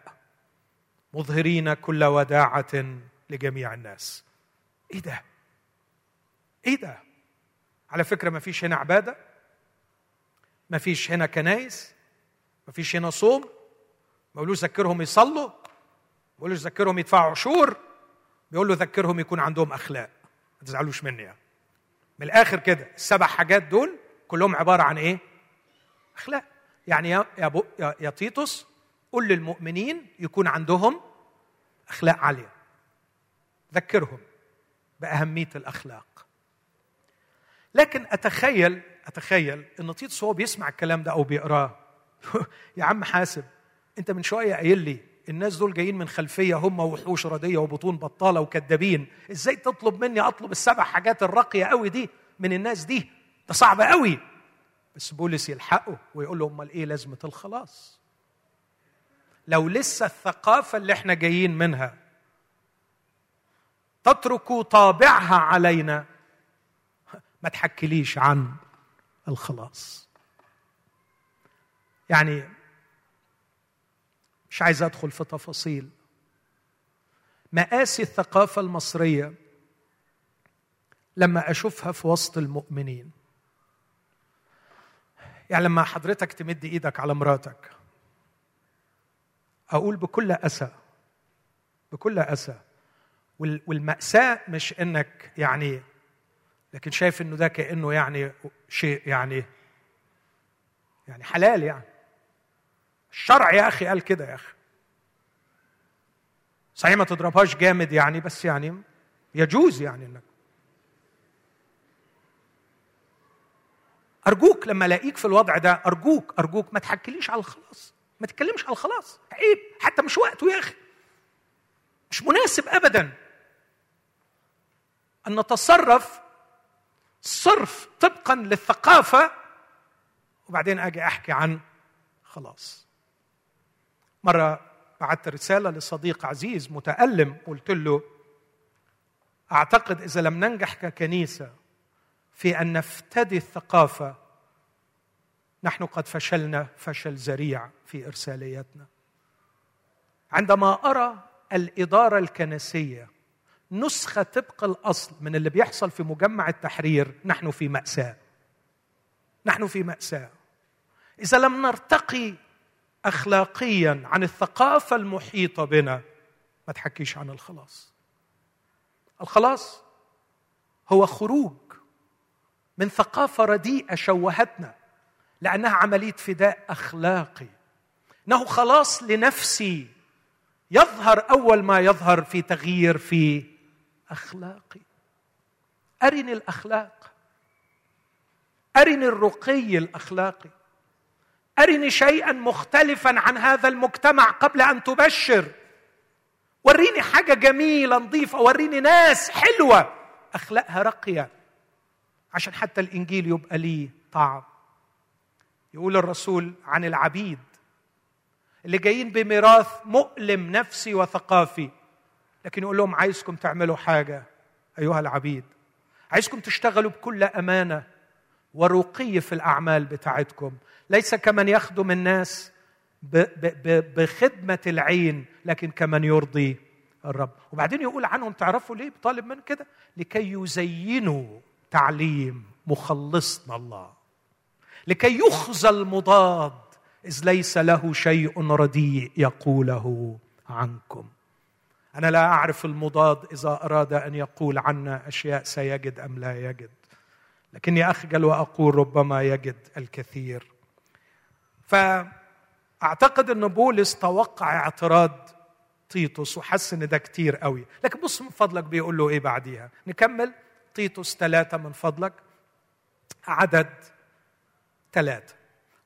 مظهرين كل وداعة لجميع الناس. إيه ده؟ إيه ده؟ على فكرة ما فيش هنا عبادة ما فيش هنا كنايس ما فيش هنا صوم ما بيقولوش ذكرهم يصلوا ما بيقولوش ذكرهم يدفعوا عشور بيقول له ذكرهم يكون عندهم أخلاق. ما تزعلوش مني يعني. من الآخر كده السبع حاجات دول كلهم عبارة عن إيه؟ أخلاق. يعني يا يا, يا, تيتوس قل للمؤمنين يكون عندهم أخلاق عالية. ذكرهم بأهمية الأخلاق. لكن أتخيل أتخيل إن تيتوس هو بيسمع الكلام ده أو بيقراه. يا عم حاسب أنت من شوية قايل لي الناس دول جايين من خلفية هم وحوش رديه وبطون بطالة وكذابين إزاي تطلب مني أطلب السبع حاجات الراقية قوي دي من الناس دي؟ ده صعب قوي. بس بولس يلحقه ويقول له أمال إيه لازمة الخلاص؟ لو لسه الثقافة اللي إحنا جايين منها تترك طابعها علينا ما تحكيليش عن الخلاص. يعني مش عايز أدخل في تفاصيل. مآسي الثقافة المصرية لما أشوفها في وسط المؤمنين. يعني لما حضرتك تمد إيدك على مراتك أقول بكل أسى بكل أسى. والمأساة مش إنك يعني لكن شايف إنه ده كأنه يعني شيء يعني يعني حلال يعني. الشرع يا أخي قال كده يا أخي. صحيح ما تضربهاش جامد يعني بس يعني يجوز يعني إنك. أرجوك لما ألاقيك في الوضع ده أرجوك أرجوك ما تحكيليش على الخلاص. ما تتكلمش على الخلاص. عيب. حتى مش وقته يا أخي. مش مناسب ابدا. أن نتصرف صرف طبقا للثقافة وبعدين أجي أحكي عن خلاص. مرة بعثت رسالة لصديق عزيز متألم. قلت له أعتقد إذا لم ننجح ككنيسة في أن نفتدي الثقافة نحن قد فشلنا فشل ذريع في إرساليتنا عندما أرى الإدارة الكنسية نسخة طبق الأصل من اللي بيحصل في مجمع التحرير نحن في مأساة. نحن في مأساة. إذا لم نرتقي اخلاقيا عن الثقافة المحيطة بنا ما تحكيش عن الخلاص. الخلاص هو خروج من ثقافة رديئة شوهتنا. لأنها عملية فداء أخلاقي. إنه خلاص لنفسي يظهر أول ما يظهر في تغيير في أخلاقي. أرني الأخلاق. أرني الرقي الأخلاقي. أرني شيئا مختلفا عن هذا المجتمع قبل أن تبشر. وريني حاجة جميلة نظيفة. وريني ناس حلوة. أخلاقها راقية. عشان حتى الإنجيل يبقى ليه طعم. يقول الرسول عن العبيد اللي جايين بميراث مؤلم نفسي وثقافي. لكن يقول لهم عايزكم تعملوا حاجة أيها العبيد. عايزكم تشتغلوا بكل أمانة ورقي في الأعمال بتاعتكم. ليس كمن يخدم الناس بخدمة العين لكن كمن يرضي الرب. وبعدين يقول عنهم تعرفوا ليه طالب من كده؟ لكي يزينوا تعليم مخلصنا الله. لكي يخزى المضاد. إذ ليس له شيء رديء يقوله عنكم. أنا لا أعرف المضاد إذا أراد أن يقول عنا أشياء سيجد أم لا يجد. لكني أخجل وأقول ربما يجد الكثير. فأعتقد أن بولس توقع اعتراض تيتوس وحس ان ده كتير قوي. لكن بص من فضلك بيقول له إيه بعديها. نكمل. تيتوس ثلاثة من فضلك. عدد ثلاثة.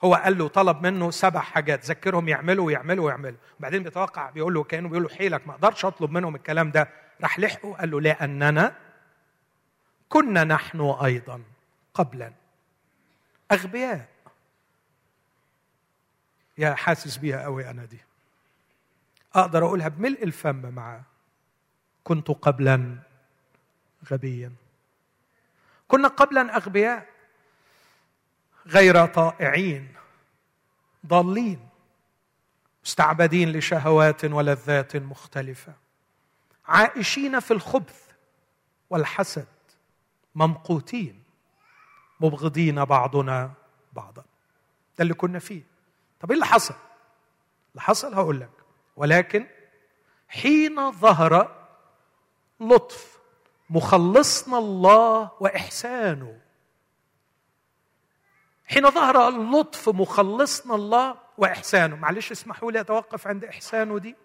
هو قال له طلب منه سبع حاجات ذكرهم يعملوا ويعملوا ويعملوا. وبعدين بيتوقع بيقول له كأنه بيقول له حيلك ما أقدرش أطلب منهم الكلام ده. راح لحقه قال له لاننا كنا نحن أيضا قبلا. أغبياء. يا حاسس بيها قوي أنا دي. أقدر أقولها بملء الفم معاه كنت قبلا غبيا. كنا قبلا أغبياء. غير طائعين ضالين مستعبدين لشهوات ولذات مختلفة عائشين في الخبث والحسد ممقوتين مبغضين بعضنا بعضا. ده اللي كنا فيه. طب إيه اللي حصل؟ اللي حصل هقول لك. ولكن حين ظهر لطف مخلصنا الله وإحسانه حين ظهر اللطف مخلصنا الله وإحسانه. معلش اسمحوا لي أتوقف عند إحسانه دي.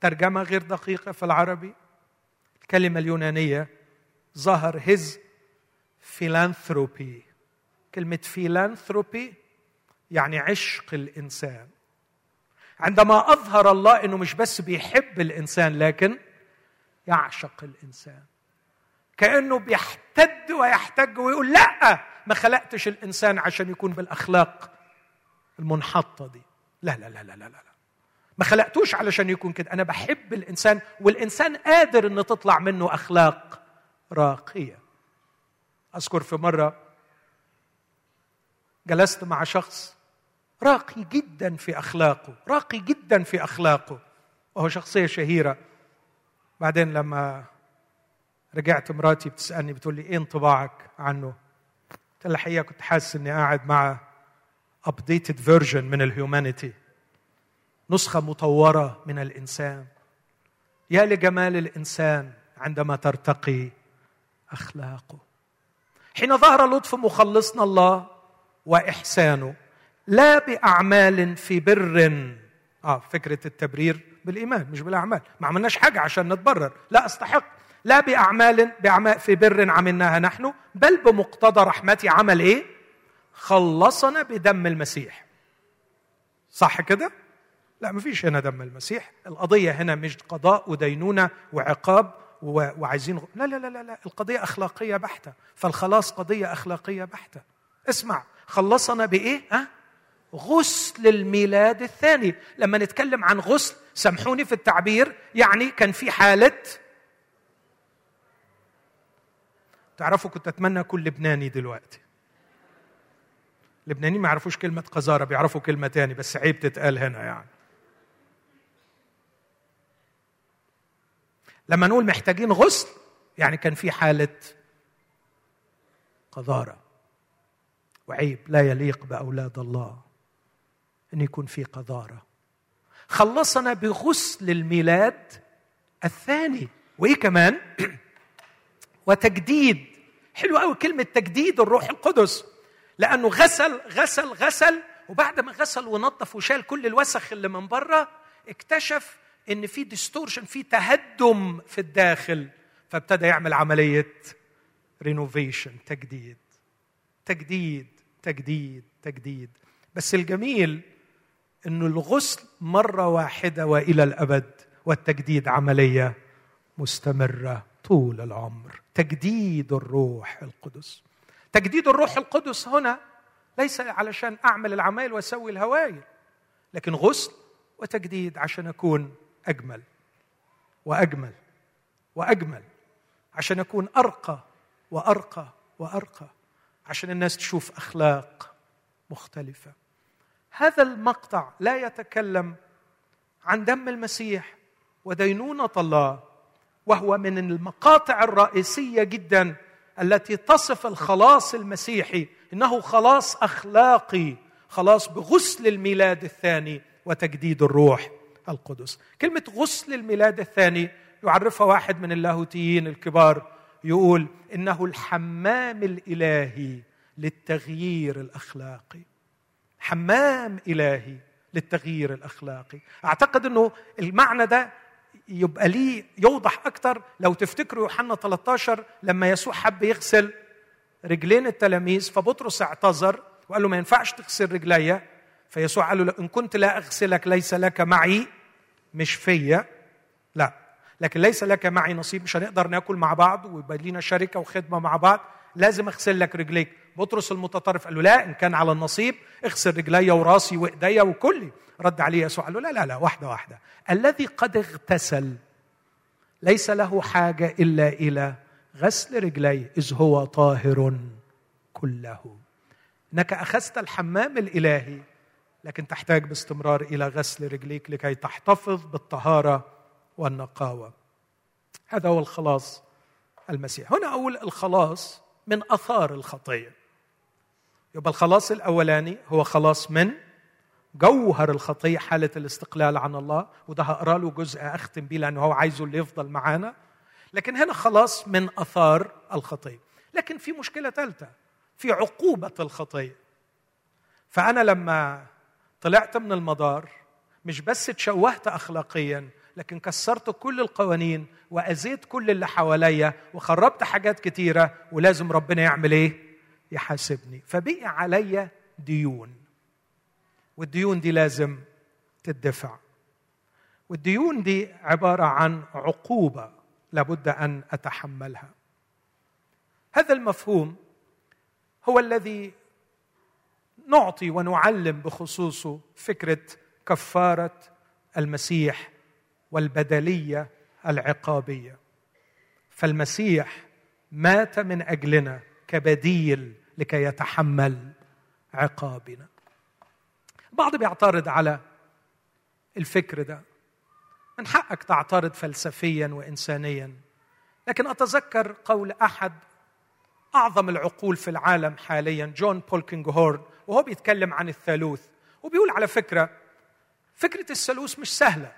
ترجمة غير دقيقة في العربي. الكلمة اليونانية ظهر هز فيلانثروبي كلمة فيلانثروبي يعني عشق الإنسان. عندما أظهر الله إنه مش بس بيحب الإنسان لكن يعشق الإنسان. كأنه بيحتد ويحتج ويقول لا ما خلقتش الإنسان عشان يكون بالأخلاق المنحطة دي. لا لا لا لا لا لا ما خلقتوش علشان يكون كده. أنا بحب الإنسان والإنسان قادر إن تطلع منه أخلاق راقية. أذكر في مرة جلست مع شخص راقي جدا في أخلاقه راقي جدا في أخلاقه وهو شخصية شهيرة. بعدين لما رجعت مراتي بتسألني بتقول لي إيه انطباعك عنه؟ قلت لها الحقيقة كنت حاسس إني قاعد مع updated version من ال humanity نسخة مطورة من الإنسان. يا لجمال الإنسان عندما ترتقي أخلاقه. حين ظهر لطف مخلصنا الله وإحسانه لا بأعمال في بر. آه فكرة التبرير بالإيمان مش بالأعمال. ما عملناش حاجة عشان نتبرر. لا أستحق. لا بأعمال بأعمال في بر عملناها نحن بل بمقتضى رحمته عمل إيه؟ خلصنا بدم المسيح. صح كده؟ لا مفيش هنا دم المسيح. القضية هنا مش قضاء ودينونة وعقاب وعايزين لا لا لا لا. القضية أخلاقية بحتة. فالخلاص قضية أخلاقية بحتة. اسمع خلصنا بإيه؟ ها؟ غسل الميلاد الثاني. لما نتكلم عن غسل سامحوني في التعبير يعني كان في حالة تعرفوا كنت أتمنى أكون لبناني دلوقتي. اللبنانيين ما يعرفوش كلمة قذارة بيعرفوا كلمة تاني بس عيب تتقال هنا يعني. لما نقول محتاجين غسل يعني كان في حالة قذارة. وعيب لا يليق بأولاد الله إن يكون في قذارة. خلصنا بغسل الميلاد الثاني. وإيه كمان؟ وتجديد. حلو قوي كلمة تجديد الروح القدس. لأنه غسل غسل غسل وبعد ما غسل ونظف وشال كل الوسخ اللي من بره اكتشف إن في distortion في تهدم في الداخل. فابتدى يعمل عملية renovation تجديد. تجديد تجديد تجديد. بس الجميل إنه الغسل مرة واحدة وإلى الأبد والتجديد عملية مستمرة. طول العمر. تجديد الروح القدس. تجديد الروح القدس هنا ليس علشان أعمل العمايل وأسوي الهوايل لكن غسل وتجديد عشان أكون أجمل وأجمل وأجمل عشان أكون أرقى وأرقى وأرقى عشان الناس تشوف أخلاق مختلفة. هذا المقطع لا يتكلم عن دم المسيح ودينونة الله وهو من المقاطع الرئيسية جدا التي تصف الخلاص المسيحي إنه خلاص أخلاقي خلاص بغسل الميلاد الثاني وتجديد الروح القدس. كلمة غسل الميلاد الثاني يعرفها واحد من اللاهوتيين الكبار يقول إنه الحمام الإلهي للتغيير الأخلاقي. حمام إلهي للتغيير الأخلاقي. أعتقد إنه المعنى ده يبقى ليه يوضح أكتر. لو تفتكروا يوحنا 13 لما يسوع حب يغسل رجلين التلاميذ فبطرس اعتذر وقال له ما ينفعش تغسل رجليا. فيسوع قال له إن كنت لا أغسلك ليس لك معي مش فيا. لا لكن ليس لك معي نصيب مش هنقدر ناكل مع بعض ويبقى لينا شركة وخدمة مع بعض. لازم اغسل لك رجليك. بطرس المتطرف قال له لا إن كان على النصيب اغسل رجلي وراسي وايديا وكلي. رد عليه يسوع قال له لا لا لا واحدة واحدة. الذي قد اغتسل ليس له حاجة إلا إلى غسل رجليه إذ هو طاهر كله. إنك أخذت الحمام الإلهي لكن تحتاج باستمرار إلى غسل رجليك لكي تحتفظ بالطهارة والنقاوة. هذا هو الخلاص المسيح. هنا أقول الخلاص من أثار الخطية. يبقى الخلاص الأولاني هو خلاص من جوهر الخطية حالة الاستقلال عن الله وده هقرأ له جزء أختم بيه لأنه هو عايزه اللي يفضل معانا. لكن هنا خلاص من أثار الخطية. لكن في مشكلة ثالثه في عقوبة الخطية. فأنا لما طلعت من المدار مش بس تشوهت اخلاقيا لكن كسرت كل القوانين واذيت كل اللي حواليا وخربت حاجات كتيرة ولازم ربنا يعمل إيه؟ يحاسبني. فبقي عليا ديون. والديون دي لازم تدفع. والديون دي عبارة عن عقوبة لابد أن أتحملها. هذا المفهوم هو الذي نعطي ونعلم بخصوصه فكرة كفارة المسيح والبدلية العقابية. فالمسيح مات من أجلنا كبديل لكي يتحمل عقابنا. بعض بيعترض على الفكر ده. من حقك تعترض فلسفيا وانسانيا. لكن أتذكر قول أحد أعظم العقول في العالم حاليا جون بولكينغ هورن وهو بيتكلم عن الثالوث. وبيقول على فكرة فكرة الثالوث مش سهلة.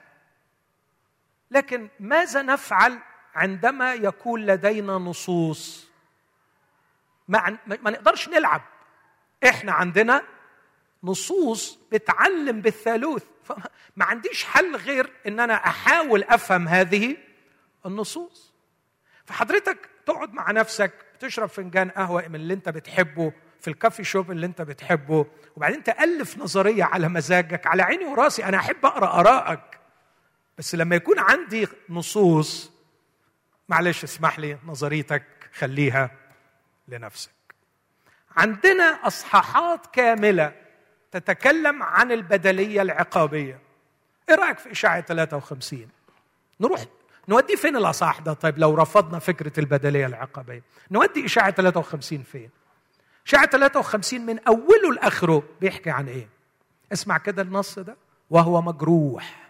لكن ماذا نفعل عندما يكون لدينا نصوص؟ ما, ما نقدرش نلعب. إحنا عندنا نصوص بتعلم بالثالوث. فما عنديش حل غير إن أنا أحاول أفهم هذه النصوص. فحضرتك تقعد مع نفسك تشرب فنجان قهوة من اللي أنت بتحبه في الكافي شوب اللي أنت بتحبه وبعدين تألف نظرية على مزاجك على عيني وراسي أنا أحب أقرأ آرائك. بس لما يكون عندي نصوص معلش اسمح لي نظريتك خليها لنفسك. عندنا أصحاحات كاملة تتكلم عن البدلية العقابية. إيه رأيك في إشاعة 53 نروح نودي فين الأصحاح ده؟ طيب لو رفضنا فكرة البدلية العقابية. نودي إشاعة 53 فين؟ إشاعة 53 من أوله لآخره بيحكي عن إيه؟ اسمع كده النص ده وهو مجروح.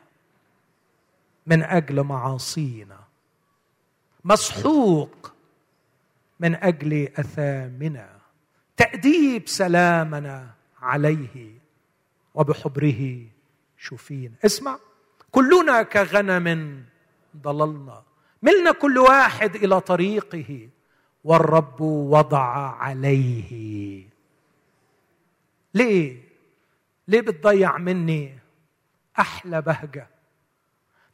من أجل معاصينا. مسحوق من أجل أثامنا. تأديب سلامنا عليه وبحبره شفينا. اسمع كلنا كغنم ضللنا. ملنا كل واحد إلى طريقه والرب وضع عليه. ليه؟ ليه بتضيع مني أحلى بهجة؟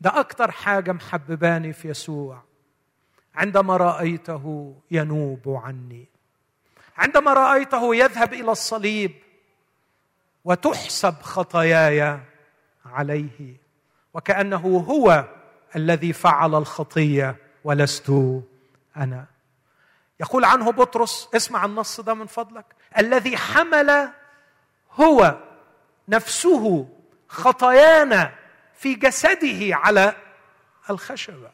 ده أكتر حاجة محبباني في يسوع. عندما رأيته ينوب عني. عندما رأيته يذهب إلى الصليب وتحسب خطاياي عليه وكأنه هو الذي فعل الخطية ولست أنا. يقول عنه بطرس اسمع النص ده من فضلك الذي حمل هو نفسه خطايانا في جسده على الخشبة.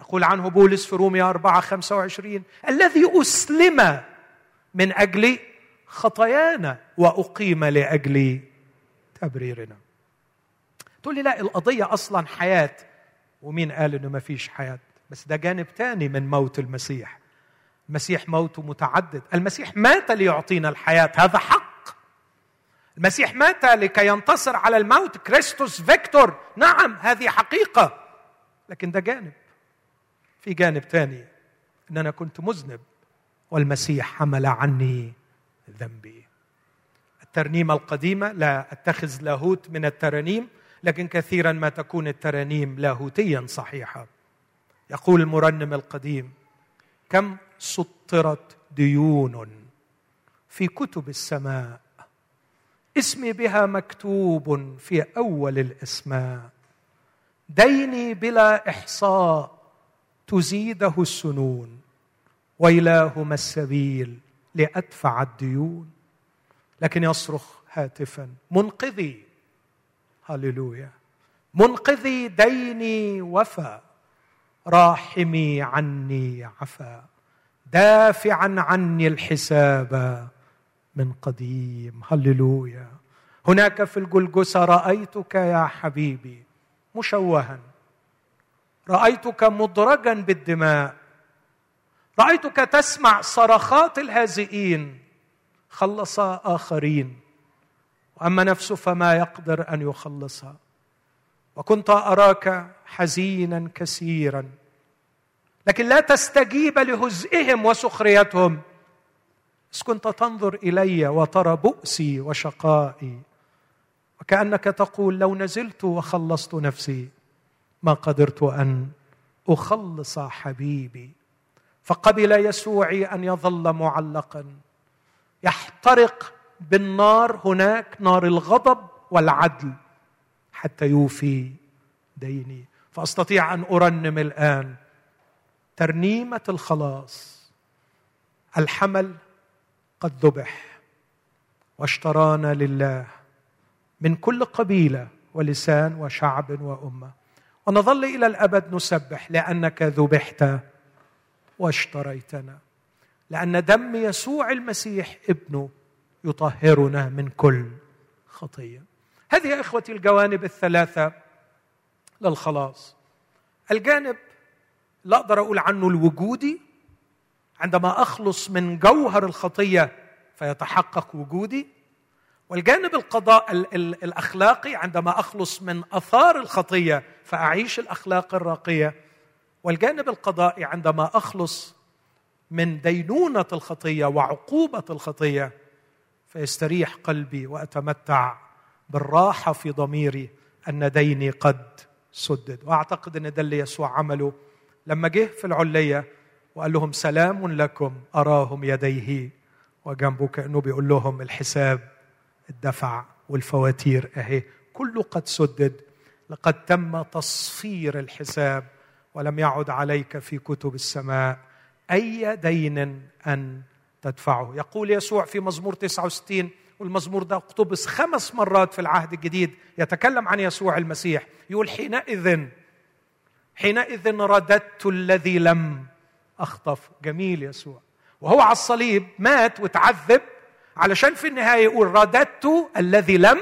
يقول عنه بولس في روميا 4 25 الذي أسلم من أجل خطايانا وأقيم لأجل تبريرنا. تقول لي لا القضية أصلا حياة ومين قال إنه ما فيش حياة؟ بس ده جانب تاني من موت المسيح. المسيح موته متعدد. المسيح مات ليعطينا الحياة. هذا حق المسيح مات لكي ينتصر على الموت. Christus Victor. نعم هذه حقيقة. لكن ده جانب. في جانب ثاني ان أنا كنت مذنب والمسيح حمل عني ذنبي. الترنيمة القديمة لا أتخذ لاهوت من الترانيم لكن كثيرا ما تكون الترانيم لاهوتيا صحيحة. يقول المرنم القديم كم سطرت ديون في كتب السماء اسمي بها مكتوب في أول الأسماء. ديني بلا إحصاء تزيده السنون. ويلاهما السبيل لأدفع الديون. لكن يصرخ هاتفا منقذي. هللويا. منقذي ديني وفى. راحمي عني عفا. دافعا عني الحساب من قديم. هللويا. هناك في الجلجسه رأيتك يا حبيبي مشوها. رأيتك مدرجا بالدماء. رأيتك تسمع صرخات الهازئين. خلص آخرين. وأما نفسه فما يقدر أن يخلصها وكنت أراك حزينا كثيرا. لكن لا تستجيب لهزئهم وسخريتهم. إذ كنت تنظر إلي وترى بؤسي وشقائي. وكأنك تقول لو نزلت وخلصت نفسي ما قدرت أن أخلص حبيبي. فقبل يسوعي أن يظل معلقا. يحترق بالنار هناك نار الغضب والعدل حتى يوفي ديني. فأستطيع أن أرنم الآن ترنيمة الخلاص. الحمل قد ذبح واشترانا لله من كل قبيلة ولسان وشعب وأمة. ونظل إلى الأبد نسبح لأنك ذبحت واشتريتنا. لأن دم يسوع المسيح ابنه يطهرنا من كل خطية. هذه يا إخوتي الجوانب الثلاثة للخلاص. الجانب لا أقدر أقول عنه الوجودي عندما أخلص من جوهر الخطية فيتحقق وجودي. والجانب القضاء الأخلاقي عندما أخلص من آثار الخطية فأعيش الأخلاق الراقية. والجانب القضائي عندما أخلص من دينونة الخطية وعقوبة الخطية فيستريح قلبي وأتمتع بالراحة في ضميري أن ديني قد سدد. وأعتقد أن ده اللي يسوع عمله لما جه في العلية وقال لهم سلام لكم. أراهم يديه. وجنبه كانه بيقول لهم الحساب الدفع والفواتير. أهي. كله قد سدد. لقد تم تصفير الحساب ولم يعد عليك في كتب السماء أي دين أن تدفعه. يقول يسوع في مزمور 69 والمزمور ده أقتبس خمس مرات في العهد الجديد يتكلم عن يسوع المسيح. يقول حينئذ حينئذ رددت الذي لم أخطف جميل يسوع. وهو على الصليب مات وتعذب علشان في النهاية يقول رددت الذي لم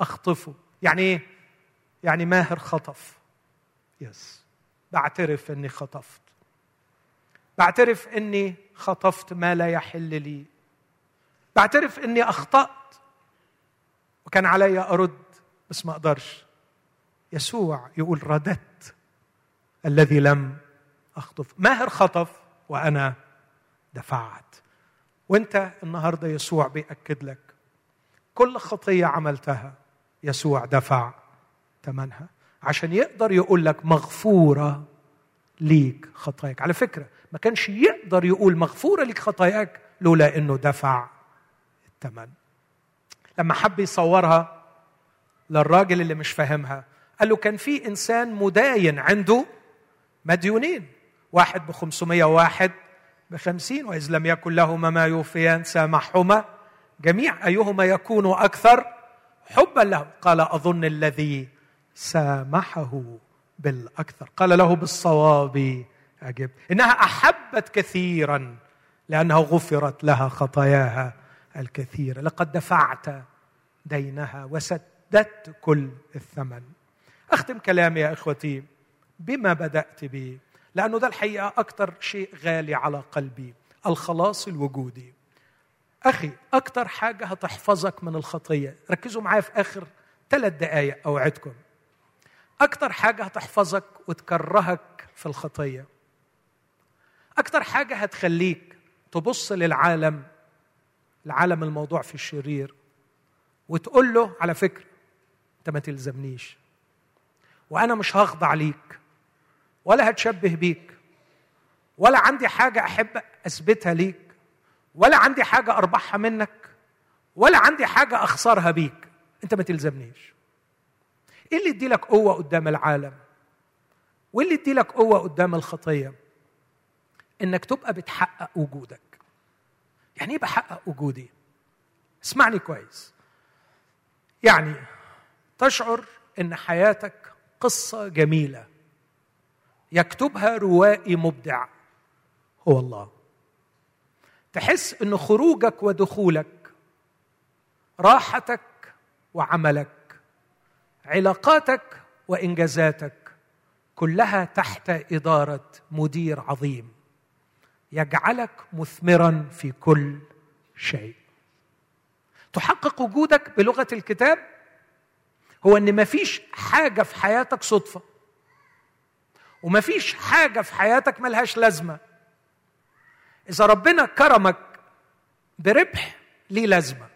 أخطفه. يعني إيه؟ يعني ماهر خطف. يس بعترف إني خطفت. بعترف إني خطفت ما لا يحل لي. بعترف إني أخطأت. وكان علي أرد بس ما أقدرش. يسوع يقول رددت الذي لم أخطف ماهر خطف وأنا دفعت. وأنت النهارده يسوع بيأكد لك كل خطية عملتها يسوع دفع ثمنها عشان يقدر يقول لك مغفورة ليك خطاياك. على فكرة ما كانش يقدر يقول مغفورة ليك خطاياك لولا إنه دفع الثمن. لما حب يصورها للراجل اللي مش فاهمها قال له كان في إنسان مداين عنده مديونين. واحد ب 501 ب 50 وإذ لم يكن لهما ما يوفيان سامحهما جميع أيهما يكون أكثر حبا له قال أظن الذي سامحه بالأكثر. قال له بالصواب أجب. إنها أحبت كثيرا لأنه غفرت لها خطاياها الكثيرة. لقد دفعت دينها وسددت كل الثمن. أختم كلامي يا إخوتي بما بدأت به. لأنه ده الحقيقة أكثر شيء غالي على قلبي الخلاص الوجودي. أخي أكثر حاجة هتحفظك من الخطية. ركزوا معايا في آخر ثلاث دقائق أوعدكم. أكثر حاجة هتحفظك وتكرهك في الخطية. أكثر حاجة هتخليك تبص للعالم العالم الموضوع في الشرير وتقول له على فكرة أنت ما تلزمنيش. وأنا مش هخضع ليك. ولا هتشبه بيك ولا عندي حاجة أحب أثبتها ليك ولا عندي حاجة أربحها منك ولا عندي حاجة أخسرها بيك. أنت ما تلزمنيش. إيه اللي يديلك قوة قدام العالم؟ وإيه اللي يديلك قوة قدام الخطية؟ إنك تبقى بتحقق وجودك. يعني إيه بحقق وجودي؟ اسمعني كويس. يعني تشعر إن حياتك قصة جميلة. يكتبها روائي مبدع. هو الله. تحس إن خروجك ودخولك راحتك وعملك علاقاتك وإنجازاتك كلها تحت إدارة مدير عظيم يجعلك مثمرا في كل شيء. تحقق وجودك بلغة الكتاب هو إن مفيش حاجة في حياتك صدفة. ومفيش حاجة في حياتك ملهاش لازمة. إذا ربنا كرمك بربح ليه لازمة.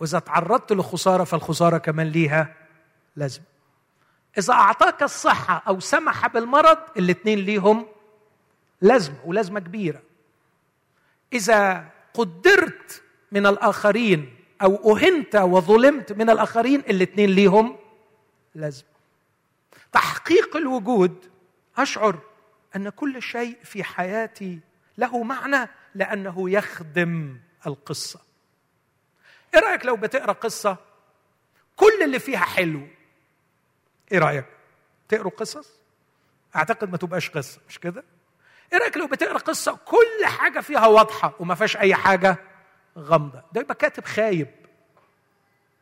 وإذا تعرضت لخسارة فالخسارة كمان ليها لازمة. إذا أعطاك الصحة أو سمح بالمرض الاثنين ليهم لازمة ولازمة كبيرة. إذا قدرت من الآخرين أو أهنت وظلمت من الآخرين الاثنين ليهم لازمة. تحقيق الوجود أشعر أن كل شيء في حياتي له معنى لأنه يخدم القصة. إيه رأيك لو بتقرأ قصة؟ كل اللي فيها حلو. إيه رأيك؟ تقروا قصص؟ أعتقد ما تبقاش قصة مش كده؟ إيه رأيك لو بتقرأ قصة كل حاجة فيها واضحة وما فيهاش أي حاجة غامضة؟ ده يبقى كاتب خايب.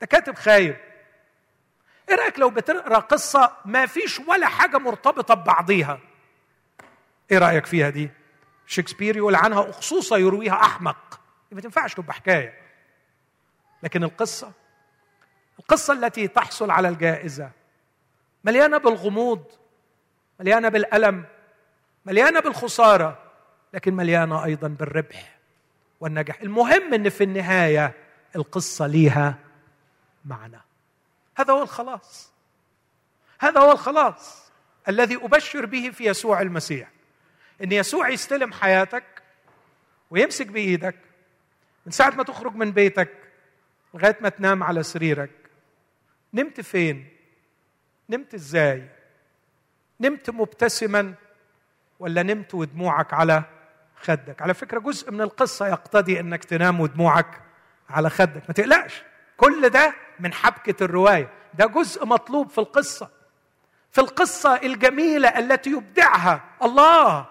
ده كاتب خايب. إيه رأيك لو بتقرأ قصة ما فيش ولا حاجة مرتبطة ببعضيها؟ إيه رأيك فيها دي؟ شكسبير يقول عنها اخصوصا يرويها أحمق. ما تنفعش تبقى حكاية. لكن القصة القصة التي تحصل على الجائزة مليانة بالغموض مليانة بالألم مليانة بالخسارة لكن مليانة أيضا بالربح والنجاح. المهم إن في النهاية القصة ليها معنى. هذا هو الخلاص. هذا هو الخلاص الذي أبشر به في يسوع المسيح. إن يسوع يستلم حياتك ويمسك بإيدك من ساعة ما تخرج من بيتك لغاية ما تنام على سريرك. نمت فين؟ نمت إزاي؟ نمت مبتسما ولا نمت ودموعك على خدك؟ على فكرة جزء من القصة يقتضي إنك تنام ودموعك على خدك. ما تقلقش. كل ده من حبكة الرواية. ده جزء مطلوب في القصة. في القصة الجميلة التي يبدعها الله.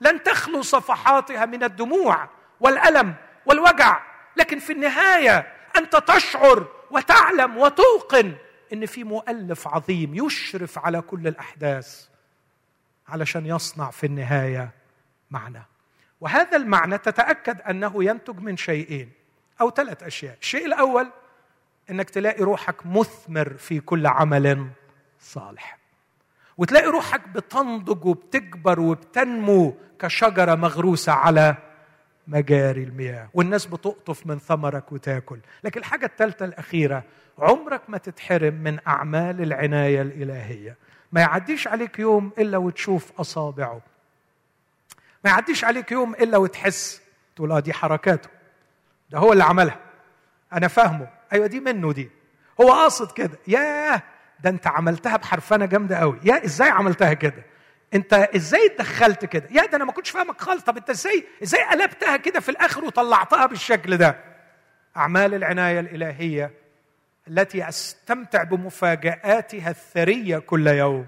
لن تخلو صفحاتها من الدموع والألم والوجع. لكن في النهاية أنت تشعر وتعلم وتوقن إن في مؤلف عظيم يشرف على كل الأحداث علشان يصنع في النهاية معنى. وهذا المعنى تتأكد أنه ينتج من شيئين أو ثلاث أشياء. الشيء الأول إنك تلاقي روحك مثمر في كل عمل صالح. وتلاقي روحك بتنضج وبتكبر وبتنمو كشجرة مغروسة على مجاري المياه. والناس بتقطف من ثمرك وتاكل. لكن الحاجة الثالثه الأخيرة عمرك ما تتحرم من أعمال العناية الإلهية. ما يعديش عليك يوم إلا وتشوف أصابعه. ما يعديش عليك يوم إلا وتحس. تقول آه دي حركاته. ده هو اللي عملها. أنا فاهمه. أيوه دي منه دي. هو قاصد كده. ياه ده أنت عملتها بحرفنه جامدة قوي يا إزاي عملتها كده؟ أنت إزاي اتدخلت كده؟ يا ده أنا ما كنتش فاهمك خالص. طب أنت إزاي إزاي قلبتها كده في الآخر وطلعتها بالشكل ده؟ أعمال العناية الإلهية التي أستمتع بمفاجآتها الثرية كل يوم.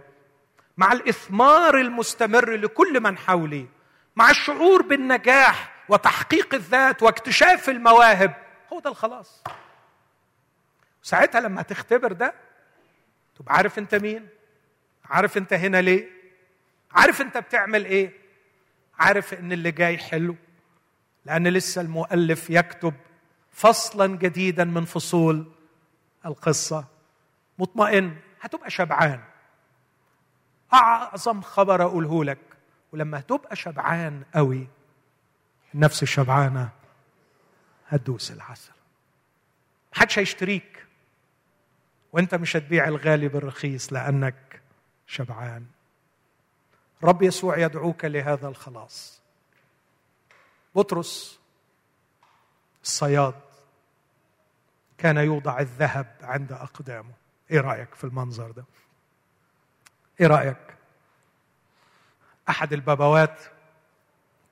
مع الإثمار المستمر لكل من حولي. مع الشعور بالنجاح وتحقيق الذات واكتشاف المواهب. هو ده الخلاص. ساعتها لما تختبر ده تبقى عارف انت مين عارف انت هنا ليه عارف انت بتعمل إيه عارف ان اللي جاي حلو لأن لسه المؤلف يكتب فصلا جديدا من فصول القصة. مطمئن هتبقى شبعان. أعظم خبر أقوله لك ولما هتبقى شبعان قوي النفس الشبعانه هتدوس العسل محدش هيشتريك. وانت مش هتبيع الغالي بالرخيص لأنك شبعان. رب يسوع يدعوك لهذا الخلاص. بطرس الصياد كان يوضع الذهب عند أقدامه. إيه رأيك في المنظر ده؟ إيه رأيك؟ أحد البابوات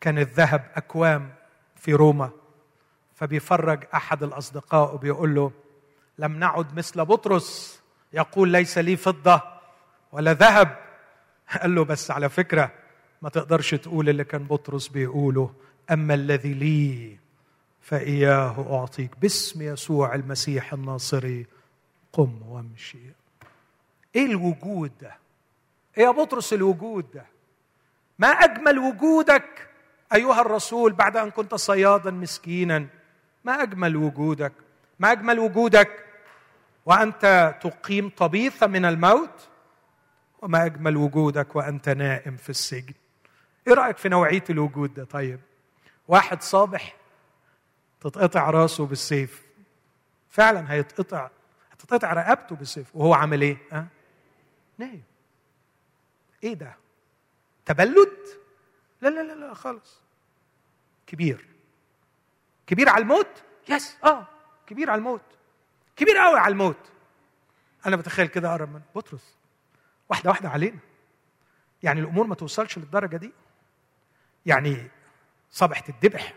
كان الذهب أكوام في روما فبيفرج أحد الأصدقاء وبيقول له لم نعد مثل بطرس. يقول ليس لي فضة ولا ذهب. قال له بس على فكرة ما تقدرش تقول اللي كان بطرس بيقوله. أما الذي لي فإياه أعطيك. باسم يسوع المسيح الناصري. قم وامشي. إيه الوجود ده؟ إيه يا بطرس الوجود ده؟ ما أجمل وجودك أيها الرسول بعد أن كنت صيادا مسكينا. ما أجمل وجودك؟ ما أجمل وجودك؟ وأنت تقيم طبيث من الموت؟ وما أجمل وجودك وأنت نائم في السجن؟ إيه رأيك في نوعية الوجود ده؟ طيب واحد صابح تتقطع راسه بالسيف. فعلا هيتقطع هتتقطع رقبته بالسيف. وهو عامل إيه؟ ها؟ نايم. إيه ده؟ تبلد؟ لا لا لا لا خالص. كبير. كبير على الموت؟ يس. آه. كبير على الموت. كبير قوي على الموت. أنا بتخيل كده اقرب من بطرس. واحدة واحدة علينا. يعني الأمور ما توصلش للدرجة دي. يعني صبح تدبح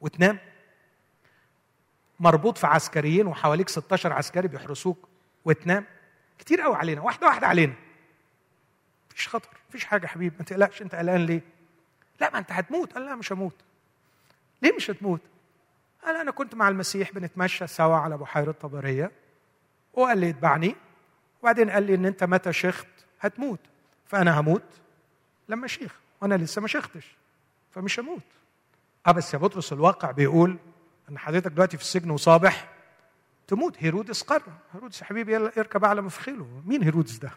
وتنام. مربوط في عسكريين وحواليك 16 عسكري بيحرسوك وتنام. كتير قوي علينا. واحدة واحدة علينا. مفيش خطر. مفيش حاجة يا حبيبي. ما تقلقش. أنت قلقان ليه؟ لا ما أنت هتموت. قال لا مش هموت. ليه مش هتموت؟ قال أنا كنت مع المسيح بنتمشى سوا على بحيرة طبرية. وقال لي اتبعني. وبعدين قال لي إن أنت متى شخت هتموت. فأنا هموت لما شيخ وأنا لسه ما شختش فمش هموت. آه بس يا بطرس الواقع بيقول إن حضرتك دلوقتي في السجن وصابح تموت. هيرودس قرر. هيرودس يا حبيبي يلا اركب على مفخله مين هيرودس ده؟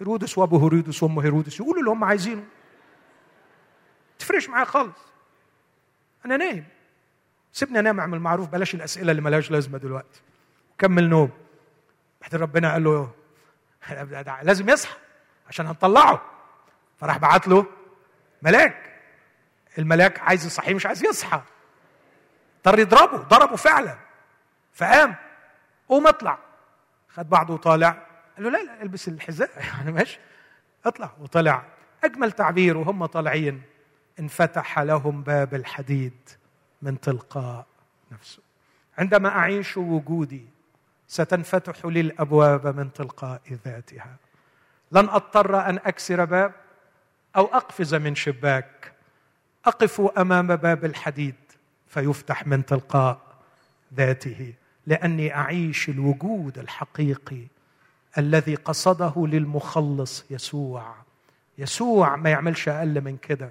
هيرودس وأبو هيرودس وأم هيرودس. يقولوا اللي هم عايزينه. تفرش معايا خالص. أنا نايم. سيبني انام اعمل معروف بلاش الأسئلة اللي ملهاش لازمة دلوقتي. كمل نوم. بعدين ربنا قال له لازم يصحى عشان هنطلعه. فراح بعت له ملاك. الملاك عايز يصحيه مش عايز يصحى. اضطر يضربه ضربه فعلا. فقام. قوم اطلع. خد بعضه وطالع. قال له لا لا البس الحذاء. يعني ماشي. اطلع وطلع. أجمل تعبير وهم طالعين. انفتح لهم باب الحديد. من تلقاء نفسه. عندما أعيش وجودي ستنفتح لي الأبواب من تلقاء ذاتها. لن أضطر أن أكسر باب أو أقفز من شباك. أقف أمام باب الحديد فيفتح من تلقاء ذاته لأني أعيش الوجود الحقيقي الذي قصده للمخلص يسوع. يسوع ما يعملش أقل من كده.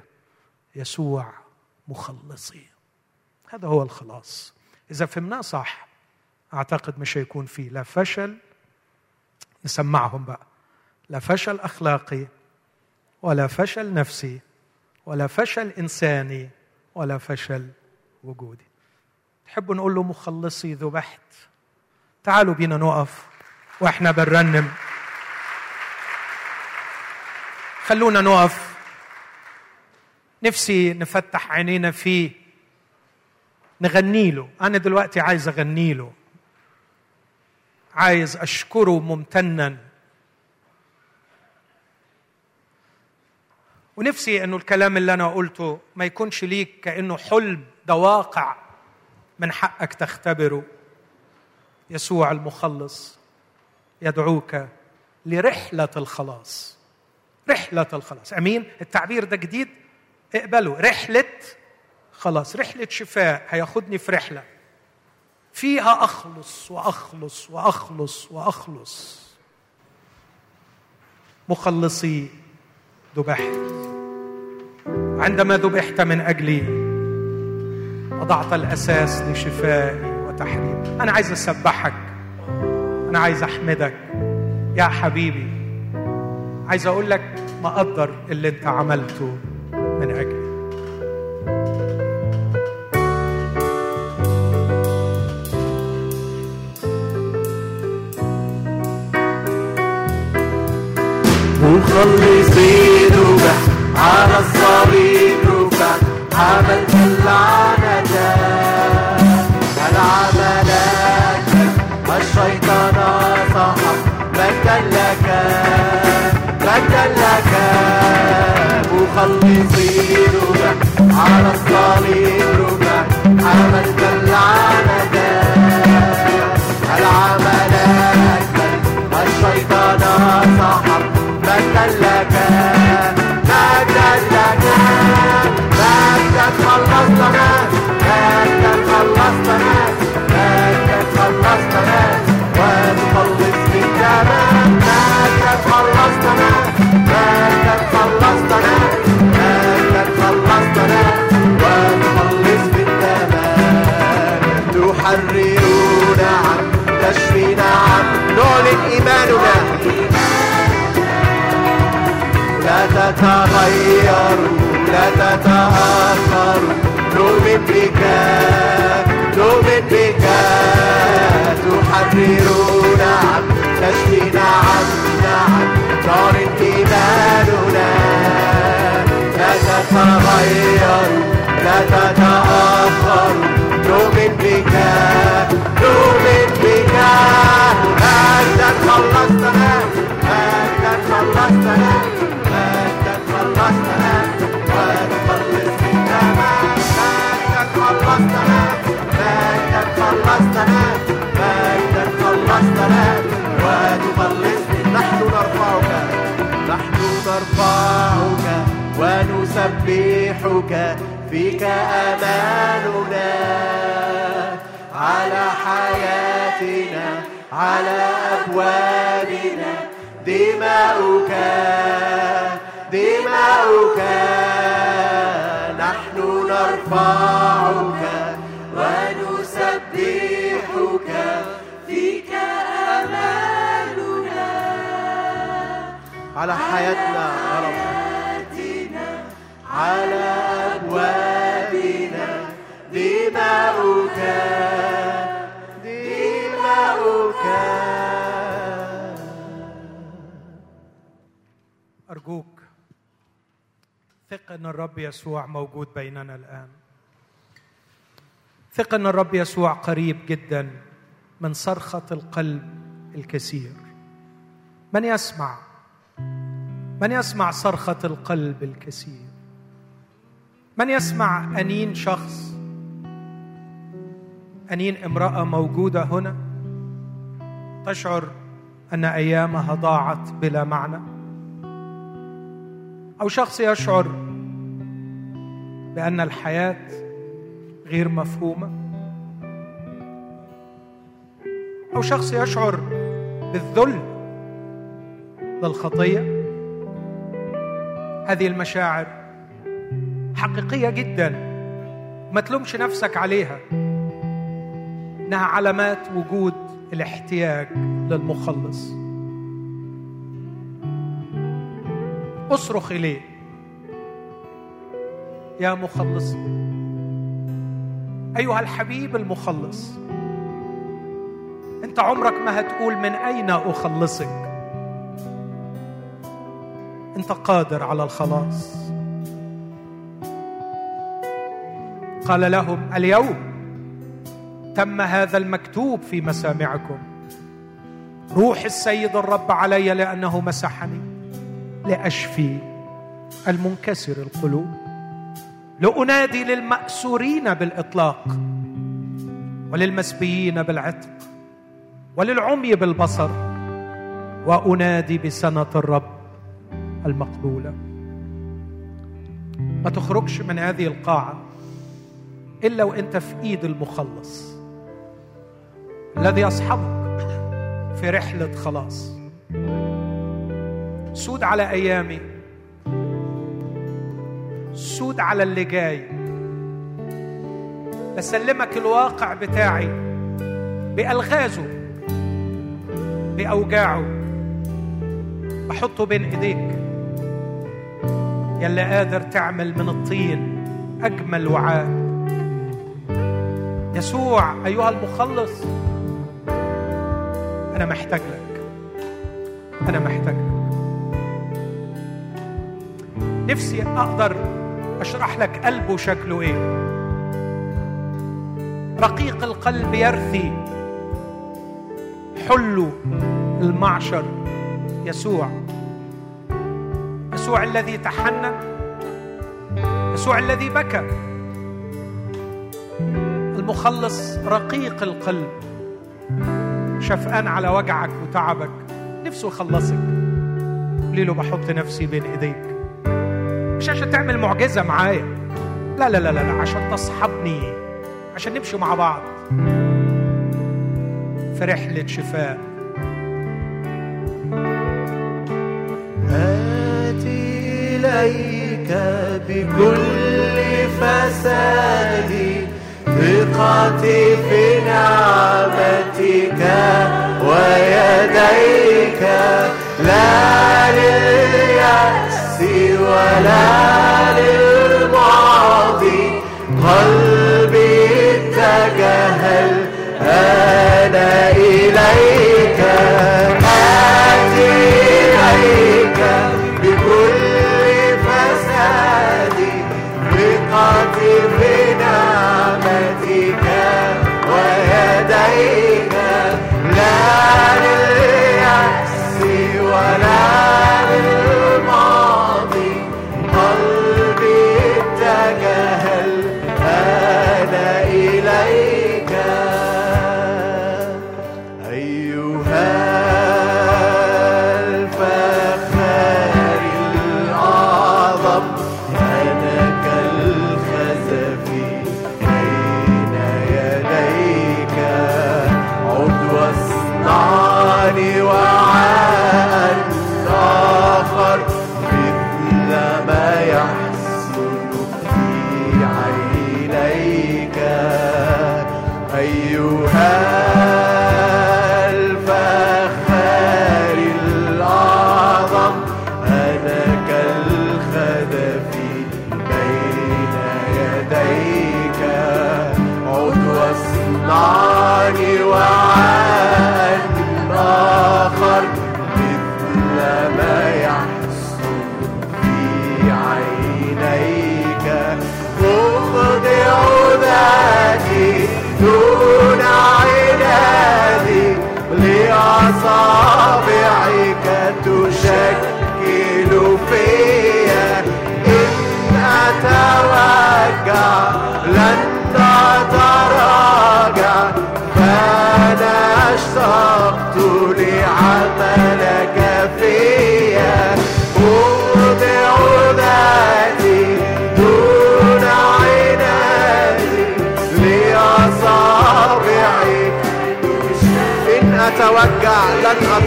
يسوع مخلصي. هذا هو الخلاص. إذا فهمناه صح أعتقد مش هيكون فيه. لا فشل نسمعهم بقى. لا فشل أخلاقي ولا فشل نفسي ولا فشل إنساني ولا فشل وجودي. تحبوا نقول له مخلصي ذبحت تعالوا بينا نقف وإحنا بنرنم. خلونا نقف. نفسي نفتح عينينا فيه. نغني له. أنا دلوقتي عايز أغني له. عايز أشكره ممتنا. ونفسي إنه الكلام اللي أنا قلته ما يكونش ليك كأنه حلم ده واقع من حقك تختبره. يسوع المخلص يدعوك لرحلة الخلاص. رحلة الخلاص. أمين؟ التعبير ده جديد؟ اقبله. رحلة خلاص رحلة شفاء هياخدني في رحلة. فيها أخلص وأخلص وأخلص وأخلص. مخلصي ذبحت عندما ذبحت من أجلي وضعت الأساس لشفائي وتحريري أنا عايز أسبحك. أنا عايز أحمدك. يا حبيبي عايز أقول لك مقدر اللي أنت عملته من أجلي. مخلصي ربح على الصليب رفع حملت اللعنة العملك الشيطان صحب مجدا لك مجدا لك. مخلصي ربح على الصليب رفع حملت اللعنة العملك الشيطان صحب مجدا تتغير لا تتأخر. نؤمن بك نؤمن بك تحررنا عن تشفينا عنا عن نار إيماننا. لا تتغير لا تتأخر. نؤمن بك نؤمن بك أنت خلصتنا أنت خلصتنا نرفعك ونسبحك فيك أماننا على حياتنا على أبوابنا دماؤك. دماؤك نحن نرفعك ونسبحك فيك أماننا على حياتنا يا رب. على أبوابنا. دماؤك دماؤك. أرجوك. ثق أن الرب يسوع موجود بيننا الآن. ثق أن الرب يسوع قريب جدا من صرخة القلب الكثير. من يسمع؟ من يسمع صرخة القلب الكثير؟ من يسمع أنين شخص؟ أنين امرأة موجودة هنا؟ تشعر أن أيامها ضاعت بلا معنى؟ أو شخص يشعر بأن الحياة غير مفهومة. أو شخص يشعر بالذل للخطيه هذه المشاعر حقيقية جدا. ما تلومش نفسك عليها. إنها علامات وجود الاحتياج للمخلص. أصرخ إليه. يا مخلص. أيها الحبيب المخلص أنت عمرك ما هتقول من أين أخلصك. أنت قادر على الخلاص. قال لهم اليوم تم هذا المكتوب في مسامعكم. روح السيد الرب علي لأنه مسحني. لاشفي المنكسر القلوب. لأنادي للمأسورين بالإطلاق وللمسبيين بالعتق وللعمي بالبصر وأنادي بسنة الرب المقبولة. ما تخرجش من هذه القاعة إلا وأنت في إيد المخلص الذي يصحبك في رحلة خلاص. سود على أيامي. سود على اللي جاي. بسلمك الواقع بتاعي. بألغازه. بأوجاعه. بحطه بين إيديك. يلي قادر تعمل من الطين أجمل وعاء. يسوع أيها المخلص أنا محتاج لك. أنا محتاج لك. نفسي أقدر أشرح لك قلبه شكله إيه. رقيق القلب يرثي حلو المعشر يسوع. يسوع الذي تحنن يسوع الذي بكى. المخلص رقيق القلب شفقان على وجعك وتعبك. نفسه يخلصك. قولي له بحط نفسي بين إيديك. مش عشان تعمل معجزة معايا. لا لا لا لا, عشان تصحبني عشان نمشي مع بعض. في رحلة شفاء. آتي إليك بكل فسادي ثقتي في نعمتك ويديك. لا لليأس ولا للماضي قلبي اتجه الآن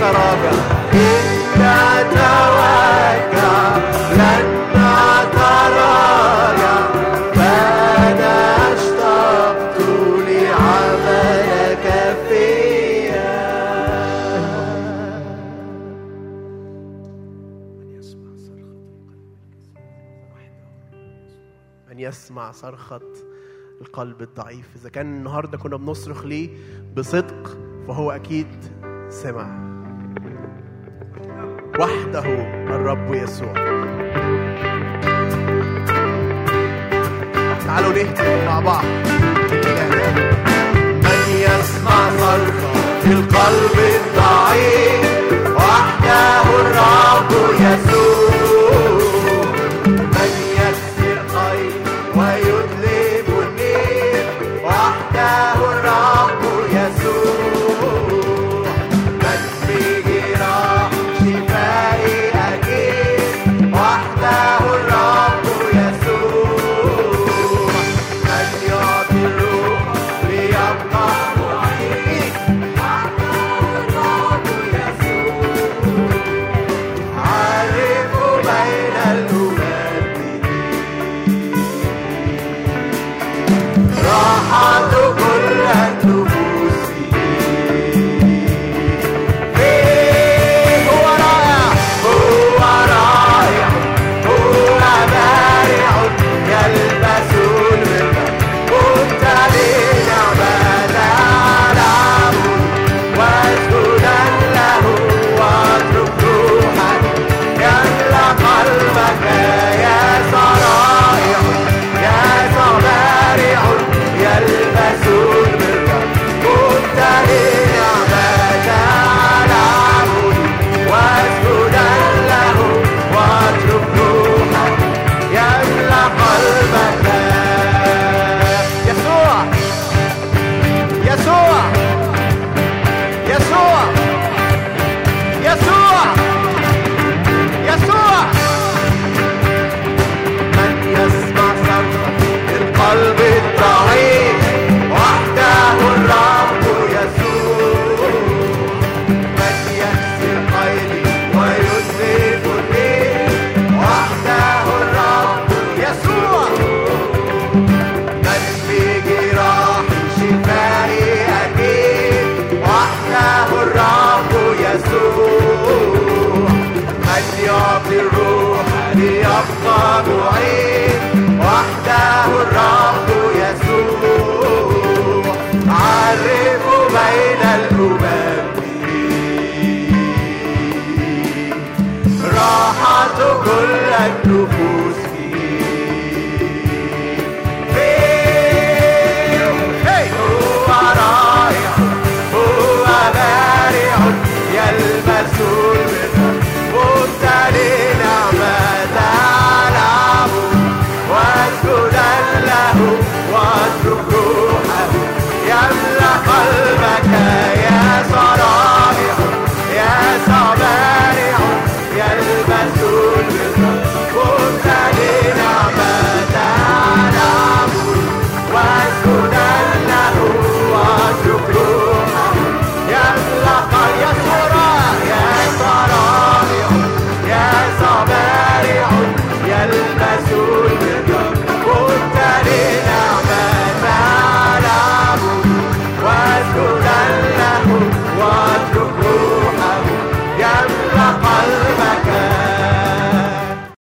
أتراجع إن فيا. من يسمع صرخة القلب الضعيف. إذا كان النهاردة كنا بنصرخ ليه؟ بصدق فهو أكيد سمع. وحده الرب يسوع. تعالوا نهتف مع بعض. من يسمع صرخة القلب الضعيف وحده الرب يسوع.